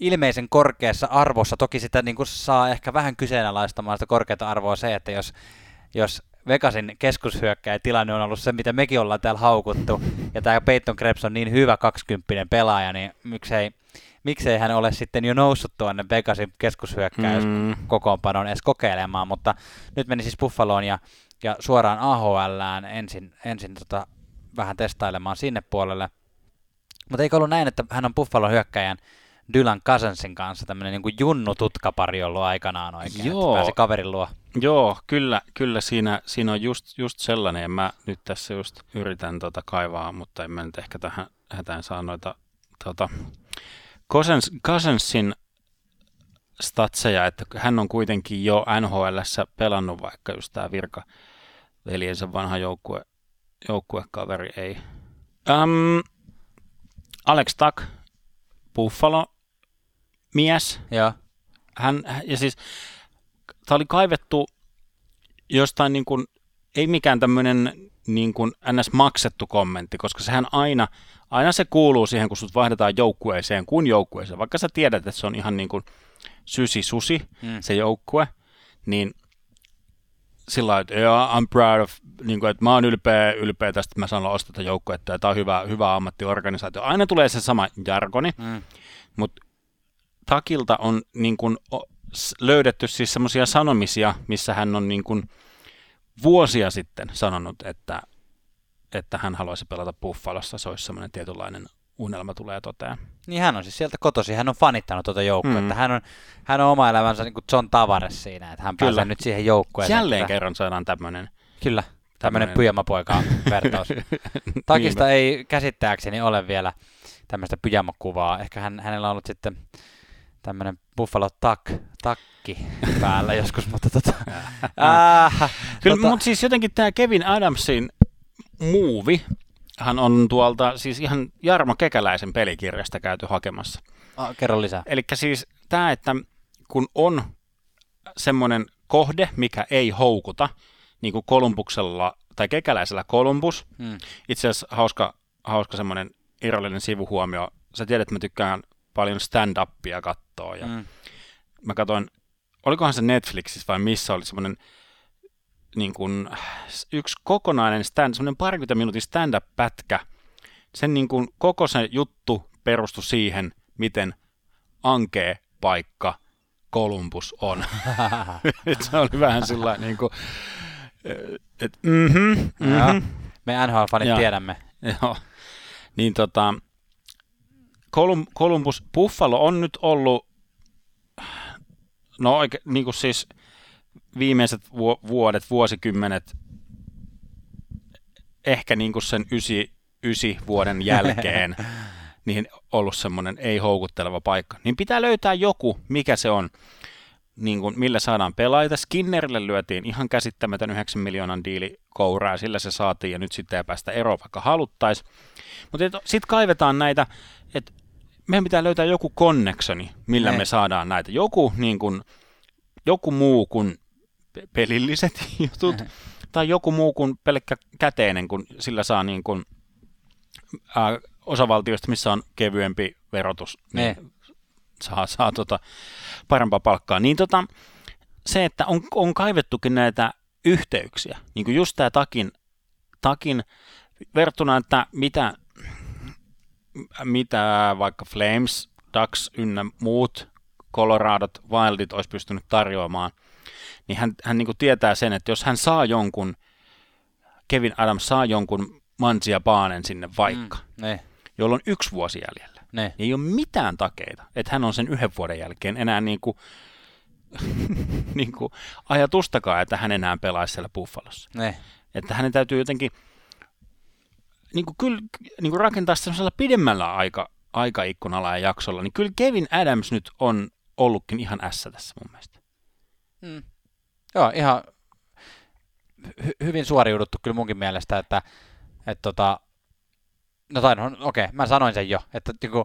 ilmeisen korkeassa arvossa. Toki sitä niin kuin saa ehkä vähän kyseenalaistamaan sitä korkeata arvoa se, että jos, jos Vegasin keskushyökkäjä tilanne on ollut se, mitä mekin ollaan täällä haukuttu, ja tämä Peyton Krebs on niin hyvä 20 pelaaja, niin miksei, miksei hän ole sitten jo noussut tuonne Vegasin keskushyökkäjä Mm. kokoonpanon edes kokeilemaan, mutta nyt meni siis Buffaloon ja, ja suoraan AHLään ensin, ensin tota, vähän testailemaan sinne puolelle. Mutta eikö ollut näin, että hän on Buffalon hyökkäjän Dylan Cousinsin kanssa tämmöinen niin junnu tutkapari ollut aikanaan oikein, Joo. että pääsi kaverin luo. Joo, kyllä, kyllä siinä, siinä on just, just sellainen, ja mä nyt tässä just yritän tota kaivaa, mutta en mä nyt ehkä tähän hätään saa noita tota, Cousins, Cousinsin statseja, että hän on kuitenkin jo NHLssä pelannut, vaikka just tämä virka veljensä vanha joukkue, joukkuekaveri ei. Um, Alex Tuck, Buffalo mies, Joo. hän, ja siis tämä oli kaivettu jostain niin kuin, ei mikään tämmöinen niin kuin ns. maksettu kommentti, koska sehän aina, aina se kuuluu siihen, kun sut vaihdetaan joukkueeseen kuin joukkueeseen. Vaikka sä tiedät, että se on ihan niin kuin sysi susi, Mm. se joukkue, niin sillä lailla, että yeah, I'm proud of, niin kuin, että mä oon ylpeä, ylpeä tästä, että mä saan ostaa joukkuetta ja tämä on hyvä, hyvä ammattiorganisaatio. Aina tulee se sama jargoni, Mm. mutta Takilta on niin kuin löydetty siis semmoisia sanomisia, missä hän on niin kuin vuosia sitten sanonut, että, että hän haluaisi pelata Buffalossa. Se olisi semmoinen tietynlainen unelma tulee toteen. Niin hän on siis sieltä kotosi, hän on fanittanut tuota joukkuetta. Mm. Hän, on, hän on oma elämänsä niin kuin John Tavares siinä, että hän Kyllä. pääsee nyt siihen joukkueeseen. Jälleen Kyllä. kerran saadaan tämmöinen. Kyllä, tämmöinen pyjamapoika vertaus. (laughs) Takista Niinpä. ei käsittääkseni ole vielä tämmöistä pyjamakuvaa. Ehkä hän, hänellä on ollut sitten tämmöinen Buffalo tak, takki (laughs) päällä joskus, mutta tota... (laughs) äh, Kyllä, tota, mutta siis jotenkin tämä Kevin Adamsin muuvi, hän on tuolta siis ihan Jarmo Kekäläisen pelikirjasta käyty hakemassa. ah, kerro lisää. Eli siis tämä, että kun on semmoinen kohde, mikä ei houkuta, niin kuin Kolumbuksella tai kekäläisellä Columbus, Mm. itse asiassa hauska, hauska semmoinen irrallinen sivuhuomio. Sä tiedät, että mä tykkään paljon stand-upia katsoa ja Mm. mä katsoin, olikohan se Netflixissä vai missä oli semmoinen niin kuin, yksi kokonainen stand, semmoinen parikymmentä minuutin stand-up-pätkä. Sen niin kuin, koko se juttu perustui siihen, miten ankea paikka Columbus on. (laughs) Et se oli vähän sillä niin kuin, että mhm, Joo. mhm, Me NHL-fanit Joo. tiedämme. Joo. Niin tota, Colum, Columbus Buffalo on nyt ollut, no oike, niin kuin siis viimeiset vu- vuodet, vuosikymmenet, ehkä niin kuin sen ysi, ysi vuoden jälkeen, (laughs) niin ollut semmoinen ei houkutteleva paikka. Niin pitää löytää joku, mikä se on, niin kuin, millä saadaan pelaajia. Skinnerille lyötiin ihan käsittämätön 9 miljoonan diili kouraa, sillä se saatiin, ja nyt sitten ei päästä eroon, vaikka haluttaisiin. Mutta sitten kaivetaan näitä, että meidän pitää löytää joku connectioni, millä Niin. me saadaan näitä. Joku, niin kuin, joku muu kuin pe- pelilliset (laughs) jutut, tai joku muu kuin pelkkä käteinen, kun sillä saa niin kuin, ää, osavaltioista, missä on kevyempi verotus, niin Niin. saa, saa tota parempaa palkkaa. Niin tota, se, että on, on kaivettukin näitä yhteyksiä, niin kuin just tämä takin, takin verrattuna, että mitä, mitä vaikka Flames, Ducks ynnä muut Coloradot, Wildit olisi pystynyt tarjoamaan, niin hän, hän niin tietää sen, että jos hän saa jonkun, Kevin Adams saa jonkun Mansia Baanen sinne vaikka, mm. Jolla on yksi vuosi jäljellä, niin. niin ei ole mitään takeita, että hän on sen yhden vuoden jälkeen enää niin kuin, (laughs) niin kuin ajatustakaan, että hän enää pelaisi siellä Buffalossa. niin. Että hänen täytyy jotenkin niin kuin kyllä, niin kuin rakentaa sellaisella pidemmällä aika, aikaikkunalla ja jaksolla, niin kyllä Kevin Adams nyt on ollutkin ihan ässä tässä mun mielestä. Mm. Joo, ihan hy- hyvin suoriuduttu kyllä munkin mielestä, että et tota, no tai okei, mä sanoin sen jo, että niinku,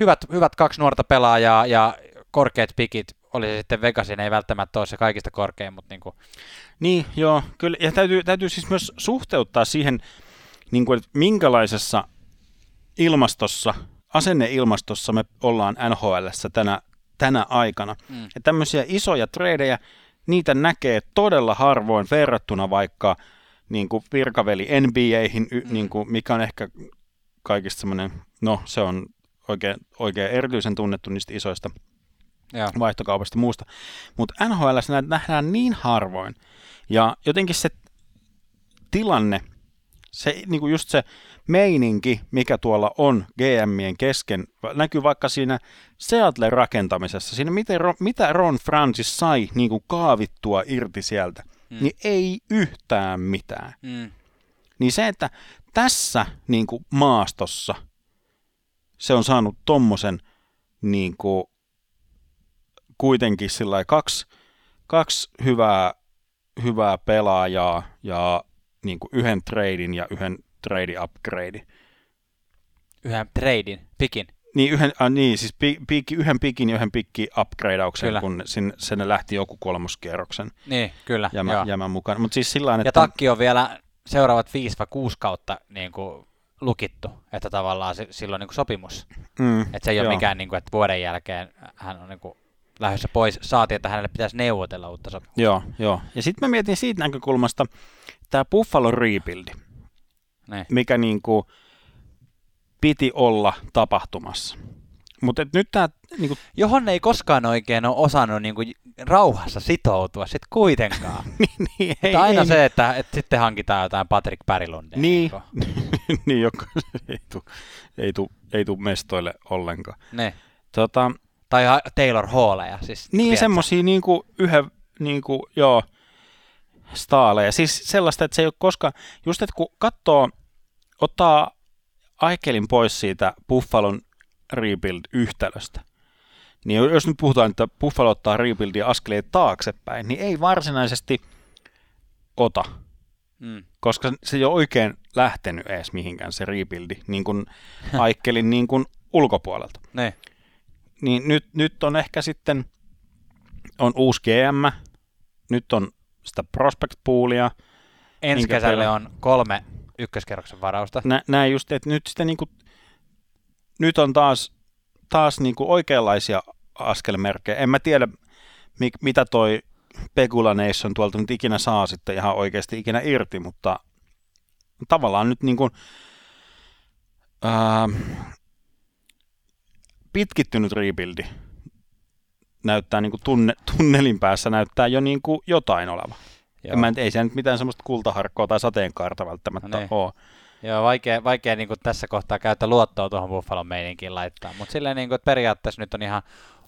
hyvät, hyvät kaksi nuorta pelaajaa ja korkeat pikit, oli se sitten Vegasin, ei välttämättä ole se kaikista korkein, mutta niinku, Niin, joo, kyllä. Ja täytyy, täytyy siis myös suhteuttaa siihen, niin kuin, että minkälaisessa ilmastossa, asenneilmastossa me ollaan NHLssä tänä, tänä aikana. Mm. Ja tämmöisiä isoja tradeja, niitä näkee todella harvoin verrattuna vaikka niin kuin virkaveli NBAihin, y, Mm. niin kuin, mikä on ehkä kaikista semmoinen, no se on oikein, oikein erityisen tunnettu niistä isoista joo, vaihtokaupasta ja muusta. Mutta NHL näitä nähdään niin harvoin. Ja jotenkin se tilanne, se niinku just se meininki, mikä tuolla on GMien kesken, näkyy vaikka siinä Seattle rakentamisessa, siinä miten, mitä Ron Francis sai niinku kaavittua irti sieltä, Mm. niin ei yhtään mitään. mm. Niin se, että tässä niin kuin maastossa se on saanut tommosen niin kuin, kuitenkin sillä kaksi, kaksi hyvää, hyvää pelaajaa ja niin kuin yhden treidin ja yhden trade upgrade. yhden treidin, pikin, Niin, yhden, äh, niin siis pi, piikki, yhden pikin ja yhden pikki upgradeauksen, Kyllä. kun sinne, sinne lähti joku kolmoskierroksen niin kyllä, jämä, joo. jämän mukaan. Mutta siis sillä lailla, Ja että... takki on vielä seuraavat 5 vai 6 kautta niin kuin lukittu, että tavallaan silloin niin kuin sopimus. mm, Että se ei ole joo. mikään, niin kuin, että vuoden jälkeen hän on niin kuin lähdössä pois. Saatiin, että hänelle pitäisi neuvotella uutta sopimusta. Joo, joo. Ja sitten mä mietin siitä näkökulmasta, tämä Buffalo rebuildi, Niin. mikä niinku piti olla tapahtumassa. Mutta nyt tämä, niinku, (laughs) Johon ei koskaan oikein ole osannut niin kuin rauhassa sitoutua sitten kuitenkaan. (laughs) niin, niin, ei, aina ei, se, että, että sitten hankitaan jotain Patrick Pärilundia. Niin. kuin. (laughs) niin joka ei tu, ei, tu, ei tu mestoille ollenkaan. Ne. Tota, Tai Taylor Halleja. Siis, niin tiedätkö? semmosia niinku yhden, niinku, joo, staaleja. Siis sellaista, että se ei ole koskaan, just että kun katsoo, ottaa Aikelin pois siitä Buffalon rebuild-yhtälöstä, niin jos nyt puhutaan, että Buffalo ottaa rebuildia askeleen taaksepäin, niin ei varsinaisesti ota, Mm. koska se ei ole oikein lähtenyt edes mihinkään se rebuildi, niin kuin (laughs) Aikelin niin kuin ulkopuolelta. Ne. Niin nyt, nyt on ehkä sitten, on uusi GM, nyt on sitä prospect poolia, Ensi kesälle pelaa? on kolme ykköskerroksen varausta. nä, näin just, että nyt sitten niin kuin, nyt on taas, taas niin kuin oikeanlaisia askelmerkkejä. En mä tiedä, mi, mitä toi Pegula Nation tuolta nyt ikinä saa sitten ihan oikeasti ikinä irti, mutta tavallaan nyt niin kuin, ää, pitkittynyt rebuildi näyttää niin kuin tunne, tunnelin päässä näyttää jo niin kuin jotain oleva. Joo. Mä, en- ei se nyt mitään semmoista kultaharkkoa tai sateenkaarta välttämättä No niin. ole. Joo, vaikea, vaikea niin kuin tässä kohtaa käyttää luottoa tuohon Buffalon meininkiin laittaa. Mutta silleen, niin kuin, että periaatteessa nyt on ihan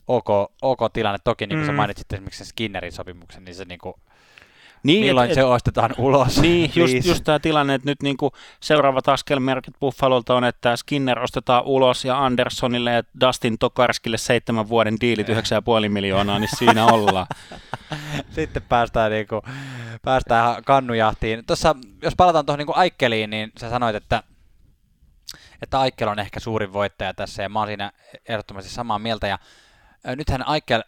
ok, ok tilanne. Toki niin kuin mm. sä mainitsit esimerkiksi sen Skinnerin sopimuksen, niin se niin kuin, Niin, milloin et- se ostetaan ulos. (laughs) Niin, just, just tämä tilanne, että nyt niinku seuraavat askelmerkit Buffalolta on, että Skinner ostetaan ulos ja Andersonille ja Dustin Tokarskille seitsemän vuoden diilit 9,5 miljoonaa, niin siinä (laughs) ollaan. Sitten päästään, niin kuin, päästään kannujahtiin. Tuossa, jos palataan tuohon niin Aikkeliin, niin sä sanoit, että, että Aikkel on ehkä suurin voittaja tässä, ja mä oon siinä ehdottomasti samaa mieltä. Ja, nythän Aikkel,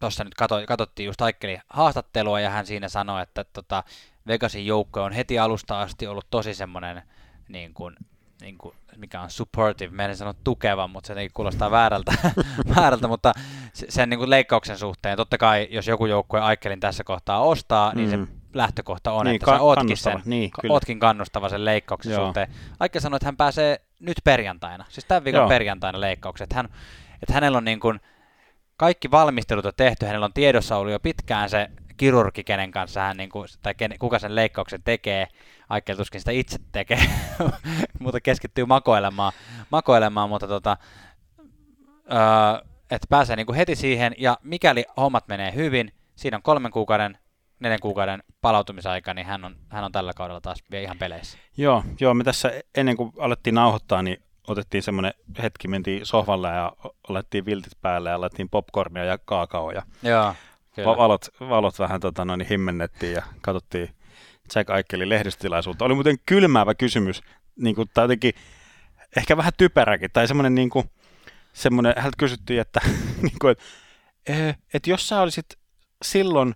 tuossa nyt kato, katsottiin just Aikkelin haastattelua, ja hän siinä sanoi, että tota, Vegasin joukko on heti alusta asti ollut tosi semmoinen niin kuin, niin kuin, mikä on supportive, meidän sanoa tukeva, mutta se jotenkin kuulostaa väärältä, (laughs) väärältä mutta sen niin kuin leikkauksen suhteen, totta kai jos joku joukkue Aikelin tässä kohtaa ostaa, mm. niin se mm. lähtökohta on, niin, että ka- sä ootkin, sen, niin, ootkin kannustava sen leikkauksen Joo. suhteen. Aikka sanoi, että hän pääsee nyt perjantaina, siis tämän viikon Joo. perjantaina leikkaukset, että, hän, että hänellä on niin kuin, kaikki valmistelut on tehty, hänellä on tiedossa ollut jo pitkään se kirurgi, kenen kanssa hän, niin kuin, tai ken, kuka sen leikkauksen tekee, Aikel tuskin sitä itse tekee, (laughs) mutta keskittyy makoilemaan, makoilemaan mutta tota, öö, että pääsee niin kuin heti siihen, ja mikäli hommat menee hyvin, siinä on kolmen kuukauden, neljän kuukauden palautumisaika, niin hän on, hän on tällä kaudella taas vielä ihan peleissä. Joo, joo, me tässä ennen kuin alettiin nauhoittaa, niin otettiin semmoinen hetki, mentiin sohvalle ja alettiin viltit päälle ja alettiin popcornia ja kaakaoja. Joo, kyllä. Valot, valot vähän tota, noin, himmennettiin ja katsottiin Jack Aikelin lehdistötilaisuutta. Oli muuten kylmäävä kysymys, niin kuin, tai jotenkin ehkä vähän typeräkin, tai semmoinen, niin kuin, semmoinen häntä kysyttiin, että, (laughs) niin kuin, että, eh, että jos sä olisit silloin,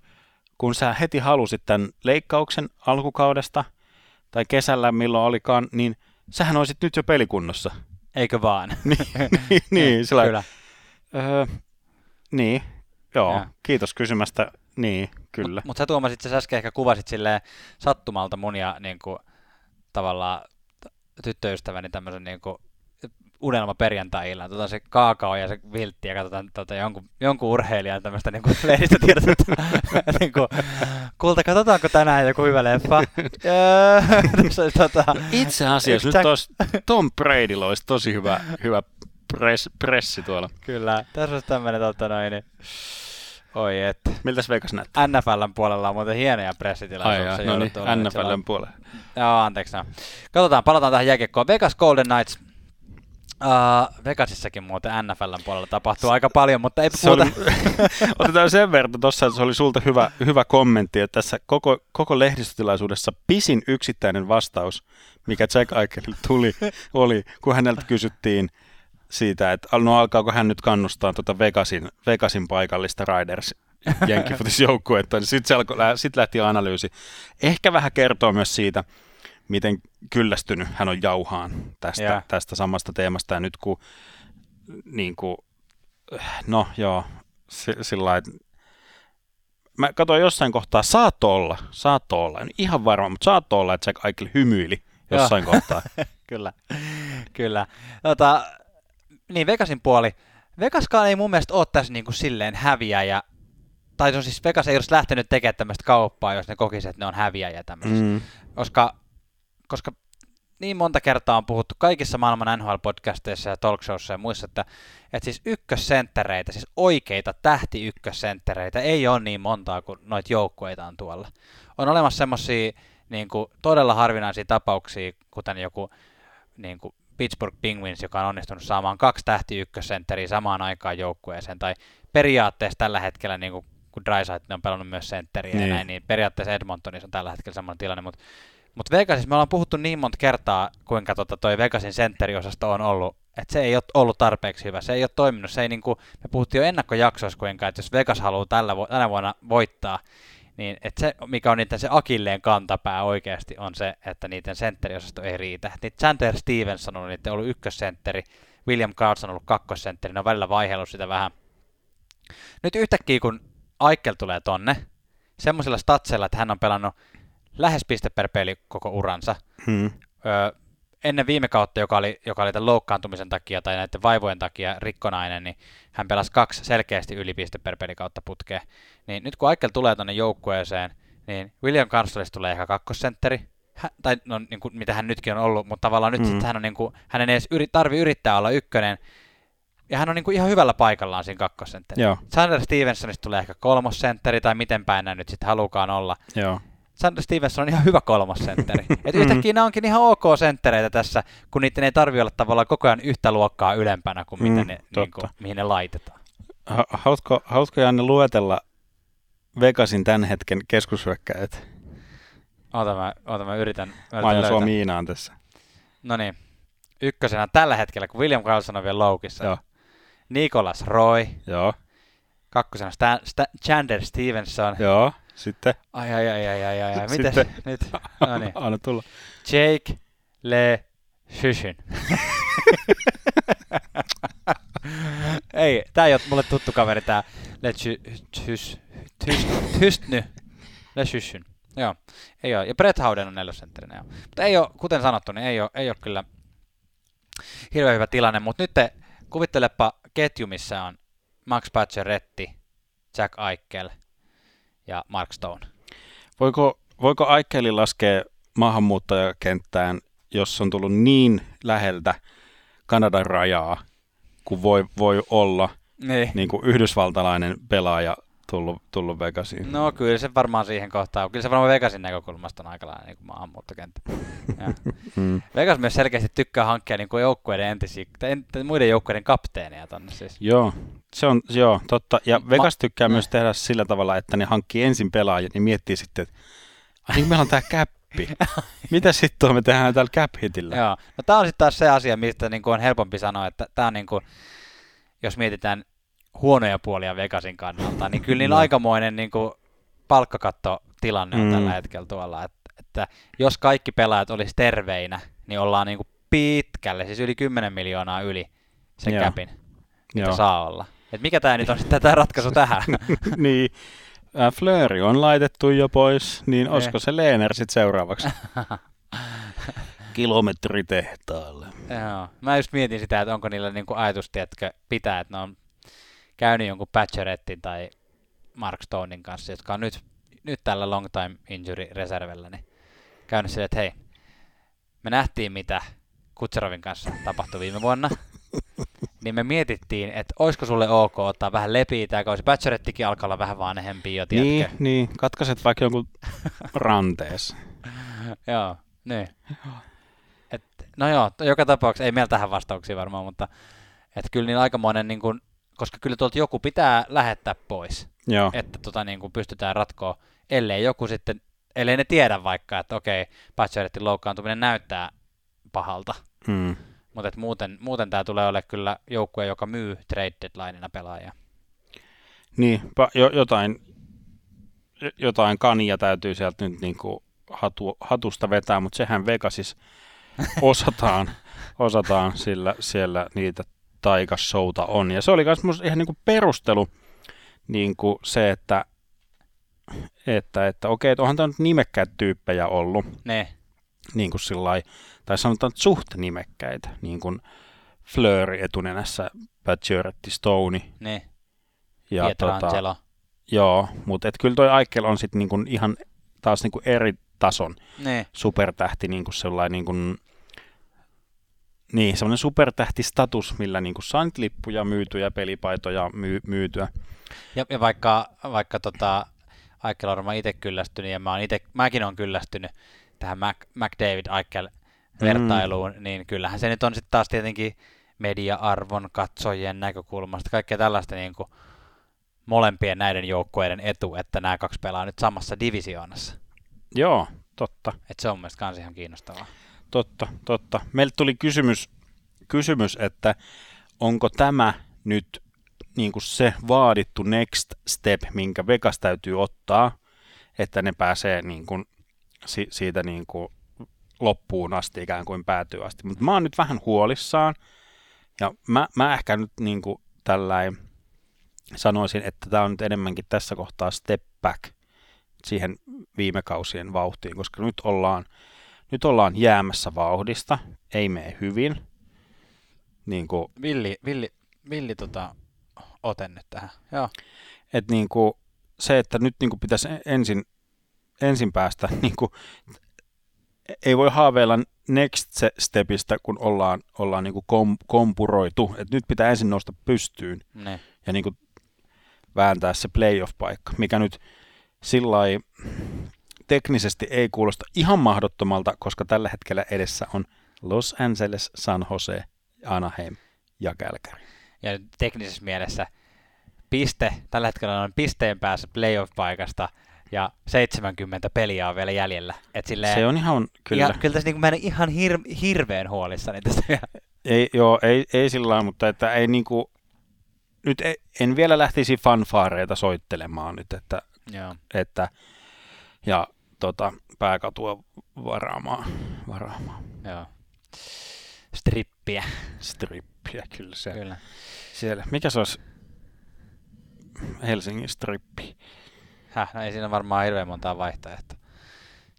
kun sä heti halusit tämän leikkauksen alkukaudesta, tai kesällä milloin olikaan, niin sähän olisit nyt jo pelikunnossa. Eikö vaan? (laughs) niin, (laughs) niin, niin sillä Kyllä. Öö, niin, joo, ja. kiitos kysymästä. Niin, kyllä. Mutta mut sä Tuomas itse äsken ehkä kuvasit silleen sattumalta mun ja niin kuin, tavallaan tyttöystäväni tämmöisen niin kuin, unelma perjantai-illan. Tota se kaakao ja se viltti ja katsotaan tota, jonkun, jonkun urheilijan tämmöistä niin kuin (laughs) lehdistötiedotetta. (laughs) niin kuin, kulta, katsotaanko tänään joku hyvä leffa? (laughs) tota, Itse asiassa nyt tos, Tom Brady olisi tosi hyvä, hyvä press, pressi tuolla. Kyllä, tässä olisi tämmöinen tota noin, niin, Oi et. Miltäs Vegas näyttää? NFLn puolella on muuten hienoja pressitilaisuuksia. Ai no niin, NFLn puolella. Joo, anteeksi. No. Katsotaan, palataan tähän jääkiekkoon. Vegas Golden Knights Uh, Vegasissakin muuten NFLn puolella tapahtuu aika paljon, mutta ei puhuta. Oli, (laughs) otetaan sen verran tuossa, että se oli sulta hyvä, hyvä kommentti, että tässä koko, koko lehdistötilaisuudessa pisin yksittäinen vastaus, mikä Jack Eichel tuli, oli, kun häneltä kysyttiin siitä, että no alkaako hän nyt kannustaa tuota Vegasin, Vegasin paikallista Riders jenkkifutisjoukkuetta, niin sitten sit lähti analyysi. Ehkä vähän kertoo myös siitä, miten kyllästynyt hän on jauhaan tästä, yeah. tästä samasta teemasta. Ja nyt kun, niin kuin, no joo, sillä lailla, mä katsoin jossain kohtaa, saatto olla, saatto olla, en ihan varma, mutta saatto olla, että Jack Eichel hymyili jossain kohtaa. (laughs) kyllä, kyllä. Tota, niin Vegasin puoli, Vegaskaan ei mun mielestä ole tässä niin kuin silleen häviäjä, tai on siis Vegas ei olisi lähtenyt tekemään tämmöistä kauppaa, jos ne kokisivat, että ne on häviäjä tämmöisessä. Mm. Koska koska niin monta kertaa on puhuttu kaikissa maailman NHL-podcasteissa ja talkshowissa ja muissa, että, että siis ykkössenttereitä, siis oikeita tähti ykkössenttereitä ei ole niin montaa kuin noita joukkueita on tuolla. On olemassa semmoisia niin kuin, todella harvinaisia tapauksia, kuten joku niin kuin Pittsburgh Penguins, joka on onnistunut saamaan kaksi tähti ykkössentteriä samaan aikaan joukkueeseen, tai periaatteessa tällä hetkellä, niin kuin, kun Drysaitel on pelannut myös sentteriä niin. ja näin, niin periaatteessa Edmontonissa on tällä hetkellä sellainen tilanne, mutta mutta Vegasissa me ollaan puhuttu niin monta kertaa, kuinka tota toi Vegasin sentteriosasto on ollut, että se ei ole ollut tarpeeksi hyvä, se ei ole toiminut. Se ei niinku, me puhuttiin jo ennakkojaksoissa, kuinka, että jos Vegas haluaa tällä, tänä vuonna voittaa, niin että se, mikä on niiden se akilleen kantapää oikeasti, on se, että niiden sentteriosasto ei riitä. Niin Chandler Stevenson on niiden ollut ykkössentteri, William Carlson on ollut kakkosentteri, ne on välillä vaihellut sitä vähän. Nyt yhtäkkiä, kun Aikel tulee tonne, semmoisella statsella, että hän on pelannut lähes piste per peli koko uransa. Hmm. Öö, ennen viime kautta, joka oli, joka oli tämän loukkaantumisen takia tai näiden vaivojen takia rikkonainen, niin hän pelasi kaksi selkeästi yli piste per peli kautta putkea. Niin nyt kun Aikel tulee tuonne joukkueeseen, niin William Kanslista tulee ehkä kakkosentteri, hän, tai no, niin kuin, mitä hän nytkin on ollut, mutta tavallaan nyt mm. hän on niin kuin, hänen ei edes yri, tarvi yrittää olla ykkönen, ja hän on niin kuin ihan hyvällä paikallaan siinä kakkosentteri. Sander Stevensonista tulee ehkä kolmosentteri, tai miten päin nyt sitten halukaan olla. Joo. Stevenson on ihan hyvä kolmosentteri. (laughs) Et yhtäkkiä nämä onkin ihan ok senttereitä tässä, kun niiden ei tarvitse olla tavallaan koko ajan yhtä luokkaa ylempänä kuin, mm, mitä ne, niin kuin, mihin ne laitetaan. Haluatko, haluatko Janne luetella Vegasin tämän hetken keskushyökkäjät? Ota mä, ota mä yritän. mä aion sua miinaan tässä. No niin. Ykkösenä tällä hetkellä, kun William Carlson on vielä loukissa. Joo. Nikolas Roy. Joo. Kakkosena Stan, Stan, Chandler Stevenson. Joo. Sitten? Ai ai ai ai ai ai. Miten nyt? No niin. (laughs) Anna tulla. Jake Le Shyshin. (laughs) ei, tää ei ole mulle tuttu kaveri, tää Lechystny. Lechystyn. Joo, ei ole. Ja Brett Howden on nelosentterinä, joo. Mutta ei ole, kuten sanottu, niin ei ole, ei ole kyllä hirveän hyvä tilanne, mutta nyt te, kuvittelepa ketju, missä on Max Pacioretty, Jack Eichel ja Mark Stone. Voiko, voiko Aikeli laskea maahanmuuttajakenttään, jos on tullut niin läheltä Kanadan rajaa, kuin voi, voi olla Niin. niin kuin yhdysvaltalainen pelaaja tullut, tullut Vegasiin? No kyllä se varmaan siihen kohtaan. Kyllä se varmaan Vegasin näkökulmasta on aika lailla niin kuin maahanmuuttokenttä. (laughs) Ja. Mm. Vegas myös selkeästi tykkää hankkia niin kuin joukkueiden entisiä, tai en- muiden joukkueiden kapteeneja tonne siis. Joo, se on, joo, totta. Ja Ma- Vegas tykkää myös tehdä sillä tavalla, että ne hankkii ensin pelaajat, niin miettii sitten, että ai niin meillä on tää käppi. (laughs) Mitä sitten me tehdään täällä cap hitillä? Joo. No tää on sitten taas se asia, mistä niin kuin on helpompi sanoa, että tää on niin kuin, jos mietitään huonoja puolia Vegasin kannalta, niin kyllä niillä No. aikamoinen niin kuin palkkakattotilanne on Mm. tällä hetkellä tuolla. Että, että jos kaikki pelaajat olisi terveinä, niin ollaan niin kuin pitkälle, siis yli 10 miljoonaa yli sen Joo. käpin, mitä Joo. saa olla. Et mikä tämä nyt on sitten tämä ratkaisu tähän? (laughs) niin, äh, Flööri on laitettu jo pois, niin Ne. olisiko se Leener sitten seuraavaksi? (laughs) Kilometritehtaalle. Joo. Mä just mietin sitä, että onko niillä niinku ajatus, tiedätkö, pitää, että ne on käynyt jonkun Patcherettin tai Mark Stonein kanssa, jotka on nyt, nyt tällä long time injury reservellä, niin käynyt silleen, että hei, me nähtiin mitä Kutserovin kanssa tapahtui viime vuonna, (laughs) niin me mietittiin, että olisiko sulle ok ottaa vähän lepiä tämä kausi. Patcherettikin alkaa olla vähän vanhempi jo, tiedätkö? Niin, niin, katkaiset vaikka jonkun ranteessa. (laughs) Joo, niin. Et, no joo, joka tapauksessa ei meillä tähän vastauksia varmaan, mutta et kyllä niin aikamoinen, niin kun, koska kyllä tuolta joku pitää lähettää pois, Joo, että tota, niin kun pystytään ratkoa, ellei joku sitten, ellei ne tiedä vaikka, että okei, Patcherettin loukkaantuminen näyttää pahalta, mm. mutta muuten, muuten tämä tulee olemaan kyllä joukkue, joka myy trade deadlineina pelaajia. niin jo, jotain, jo- jotain kania täytyy sieltä nyt niinku hatu, hatusta vetää, mutta sehän Vegasissa (laughs) osataan, osataan sillä siellä niitä taikashouta on. Ja se oli myös ihan niinku perustelu niinku se, että, että, että okei, että onhan tämä nyt nimekkäitä tyyppejä ollut, Ne, niin kuin sillai, tai sanotaan että suht nimekkäitä, niin kuin Fleur etunenässä, Pacioretty, Stone. Ne, ja Pietrangelo. joo, mutta et kyllä toi Aikel on sitten niinku ihan taas niinku eri tason. Ne, supertähti, niinku sellainen niinku, niin, semmoinen supertähtistatus, millä niinku saa nyt lippuja myytyä, pelipaitoja myy- myytyä. Ja, ja vaikka, vaikka tota, Aikel on varmaan itse kyllästynyt ja mä oon ite, mäkin on kyllästynyt tähän Mac, McDavid Aikel vertailuun, mm. niin kyllähän se nyt on sitten taas tietenkin media-arvon katsojien näkökulmasta, kaikkea tällaista niin kuin molempien näiden joukkueiden etu, että nämä kaksi pelaa nyt samassa divisioonassa. Joo, totta. Et se on mielestäni ihan kiinnostavaa. Totta, totta. Meiltä tuli kysymys, kysymys, että onko tämä nyt niin kuin se vaadittu next step, minkä Vegas täytyy ottaa, että ne pääsee niin kuin si- siitä niin kuin loppuun asti ikään kuin päätyy asti. Mutta mä oon nyt vähän huolissaan, ja mä, mä ehkä nyt niin kuin tällainen sanoisin, että tämä on nyt enemmänkin tässä kohtaa step back siihen viime kausien vauhtiin, koska nyt ollaan nyt ollaan jäämässä vauhdista, ei mene hyvin. Niin kuin, Villi, villi, villi tota, ote nyt tähän. Joo. et niin kuin, se, että nyt niin kuin pitäisi ensin, ensin päästä, (laughs) niin kuin, ei voi haaveilla next stepistä, kun ollaan, ollaan niin kuin kom, kompuroitu. Et nyt pitää ensin nousta pystyyn Ne. ja niin kuin vääntää se playoff-paikka, mikä nyt sillä lailla teknisesti ei kuulosta ihan mahdottomalta, koska tällä hetkellä edessä on Los Angeles, San Jose, Anaheim ja Calgary. Ja teknisessä mielessä piste, tällä hetkellä on pisteen päässä playoff-paikasta ja 70 peliä on vielä jäljellä. Et silleen, Se on ihan, kyllä, Ihan, kyllä tässä niin mä en ihan hir- hirveän huolissani tästä vielä. ei, joo, ei, ei sillä lailla, mutta että ei niinku, nyt ei, en vielä lähtisi fanfaareita soittelemaan nyt, että, Joo. että ja tota, pääkatua varaamaan. varaamaan. Joo. strippiä. Strippiä, kyllä se. Kyllä. Siellä. Mikä se olisi Helsingin strippi? Häh, no ei siinä varmaan hirveän montaa vaihtoehtoa.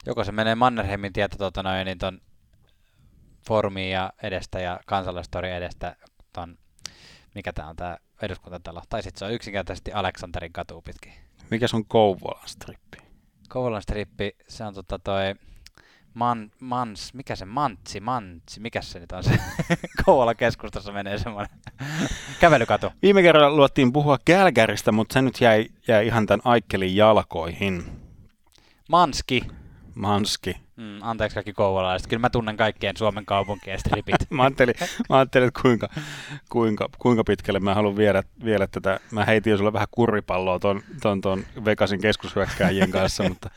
Joko se menee Mannerheimin tietä tuota noin, niin ton Formiin ja edestä ja kansallistori edestä ton, mikä tää on tää eduskuntatalo. Tai sitten se on yksinkertaisesti Aleksanterin katu pitkin. Mikä se on Kouvolan strippi? Kouvolan strippi, se on tota toi Man, mans, mikä se Mantsi, Mantsi, mikä se nyt on se? (laughs) Kouvolan keskustassa menee semmoinen (laughs) kävelykatu. Viime kerralla luottiin puhua Gälgäristä, mutta se nyt jäi, jäi ihan tämän Aikkelin jalkoihin. Manski. Manski. Mm, anteeksi kaikki kouvolaiset. Kyllä mä tunnen kaikkien Suomen kaupunkien stripit. (laughs) Mä ajattelin, mä ajattelin että kuinka, kuinka, kuinka pitkälle mä haluan viedä, viedä tätä. Mä heitin jo sulle vähän kurripalloa ton, ton, ton Vegasin keskushyökkääjien kanssa, (laughs) mutta,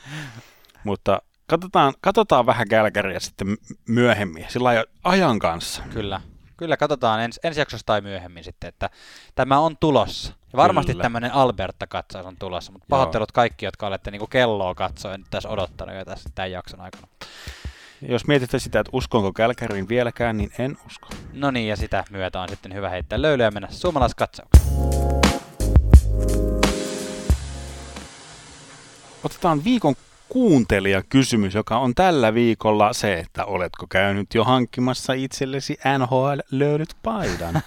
mutta katsotaan, katsotaan vähän Gälgäriä sitten myöhemmin, sillä ajan kanssa. Kyllä. Kyllä, katsotaan ens, ensi jaksossa tai myöhemmin sitten, että tämä on tulossa. Ja varmasti Kyllä. tämmöinen Alberta-katsaus on tulossa, mutta Joo. pahoittelut kaikki, jotka olette niinku kelloa katsoen tässä odottanut jo tässä tämän jakson aikana. Jos mietitte sitä, että uskonko Gälgäriin vieläkään, niin en usko. No niin, ja sitä myötä on sitten hyvä heittää löylyä ja mennä suomalaiskatsaukseen. Otetaan viikon kuuntelijakysymys, joka on tällä viikolla se, että oletko käynyt jo hankkimassa itsellesi NHL löydyt paidan?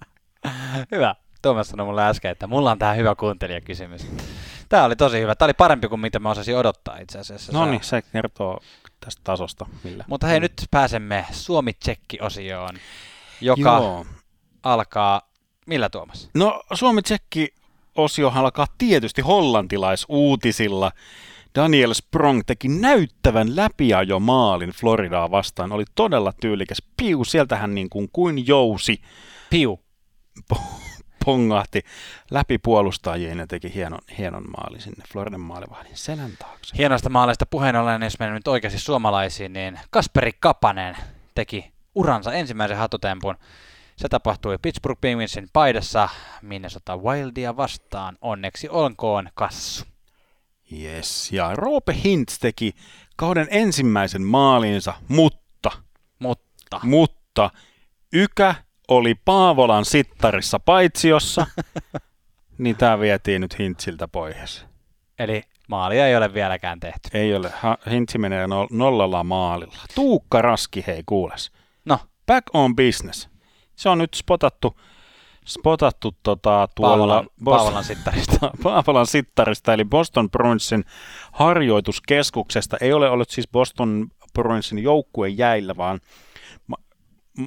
(laughs) Hyvä. Tuomas sanoi mulle äsken, että mulla on tähän hyvä kuuntelijakysymys. Tämä oli tosi hyvä. Tämä oli parempi kuin mitä mä osasin odottaa itse asiassa. no niin, se kertoo tästä tasosta. Millä. Mutta hei, nyt pääsemme Suomi-Tsekki-osioon, joka Joo. alkaa... Millä Tuomas? No Suomi-Tsekki osio alkaa tietysti hollantilaisuutisilla. Daniel Sprong teki näyttävän läpiajo maalin Floridaa vastaan. Oli todella tyylikäs. Piu, sieltähän niin kuin, kuin jousi Piu. pongahti läpi puolustajien ja teki hienon, hienon maalin sinne Floridan maalivahdin selän taakse. Hienoista maaleista puheen ollen, jos mennään nyt oikeasti suomalaisiin, niin Kasperi Kapanen teki uransa ensimmäisen hatutempun. Se tapahtui Pittsburgh Penguinsin paidassa Minnesota Wildia vastaan. Onneksi olkoon kassu. Yes, ja Roope Hintz teki kauden ensimmäisen maalinsa, mutta, Mutta mutta Ykä oli Paavolan sittarissa paitsiossa, (laughs) niin tämä vietiin nyt Hintziltä pois. Eli maalia ei ole vieläkään tehty. Ei ole, Hintsi menee no, nollalla maalilla. Tuukka Raski, hei kuules. No, Back on business. Se on nyt spotattu, spotattu tota, tuolla Paavolan, Boston- Paavolan sittarista. (laughs) Paavolan sittarista, eli Boston Bruinsin harjoituskeskuksesta. Ei ole ollut siis Boston Bruinsin joukkue jäillä, vaan ma-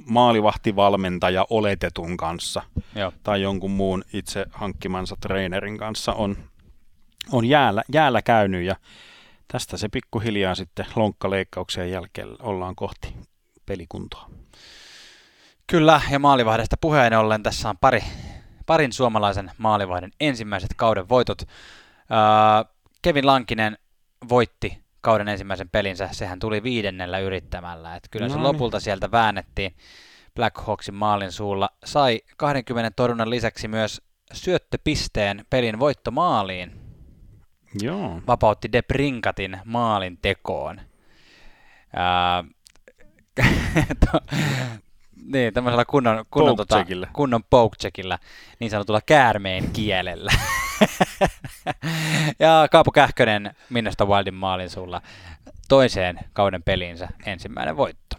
maalivahtivalmentaja oletetun kanssa Joo. tai jonkun muun itse hankkimansa treenerin kanssa on, on jäällä, jäällä käynyt ja tästä se pikkuhiljaa sitten lonkkaleikkauksien jälkeen ollaan kohti pelikuntoa. Kyllä, ja maalivahdesta puheen ollen tässä on pari, parin suomalaisen maalivahden ensimmäiset kauden voitot. Öö, Kevin Lankinen voitti kauden ensimmäisen pelinsä, sehän tuli viidennellä yrittämällä. Et kyllä se No niin. lopulta sieltä väännettiin Blackhawksin maalin suulla. Sai 20 torjunnan lisäksi myös syöttöpisteen pelin voittomaaliin. Joo. Vapautti De Brinkatin maalin tekoon. (laughs) To- niin, tämmöisellä kunnon, kunnon, tota, Poke-checkillä. kunnon poke niin sanotulla käärmeen kielellä. (laughs) ja Kaapo Kähkönen Minnesota Wildin maalin sulla toiseen kauden peliinsä ensimmäinen voitto.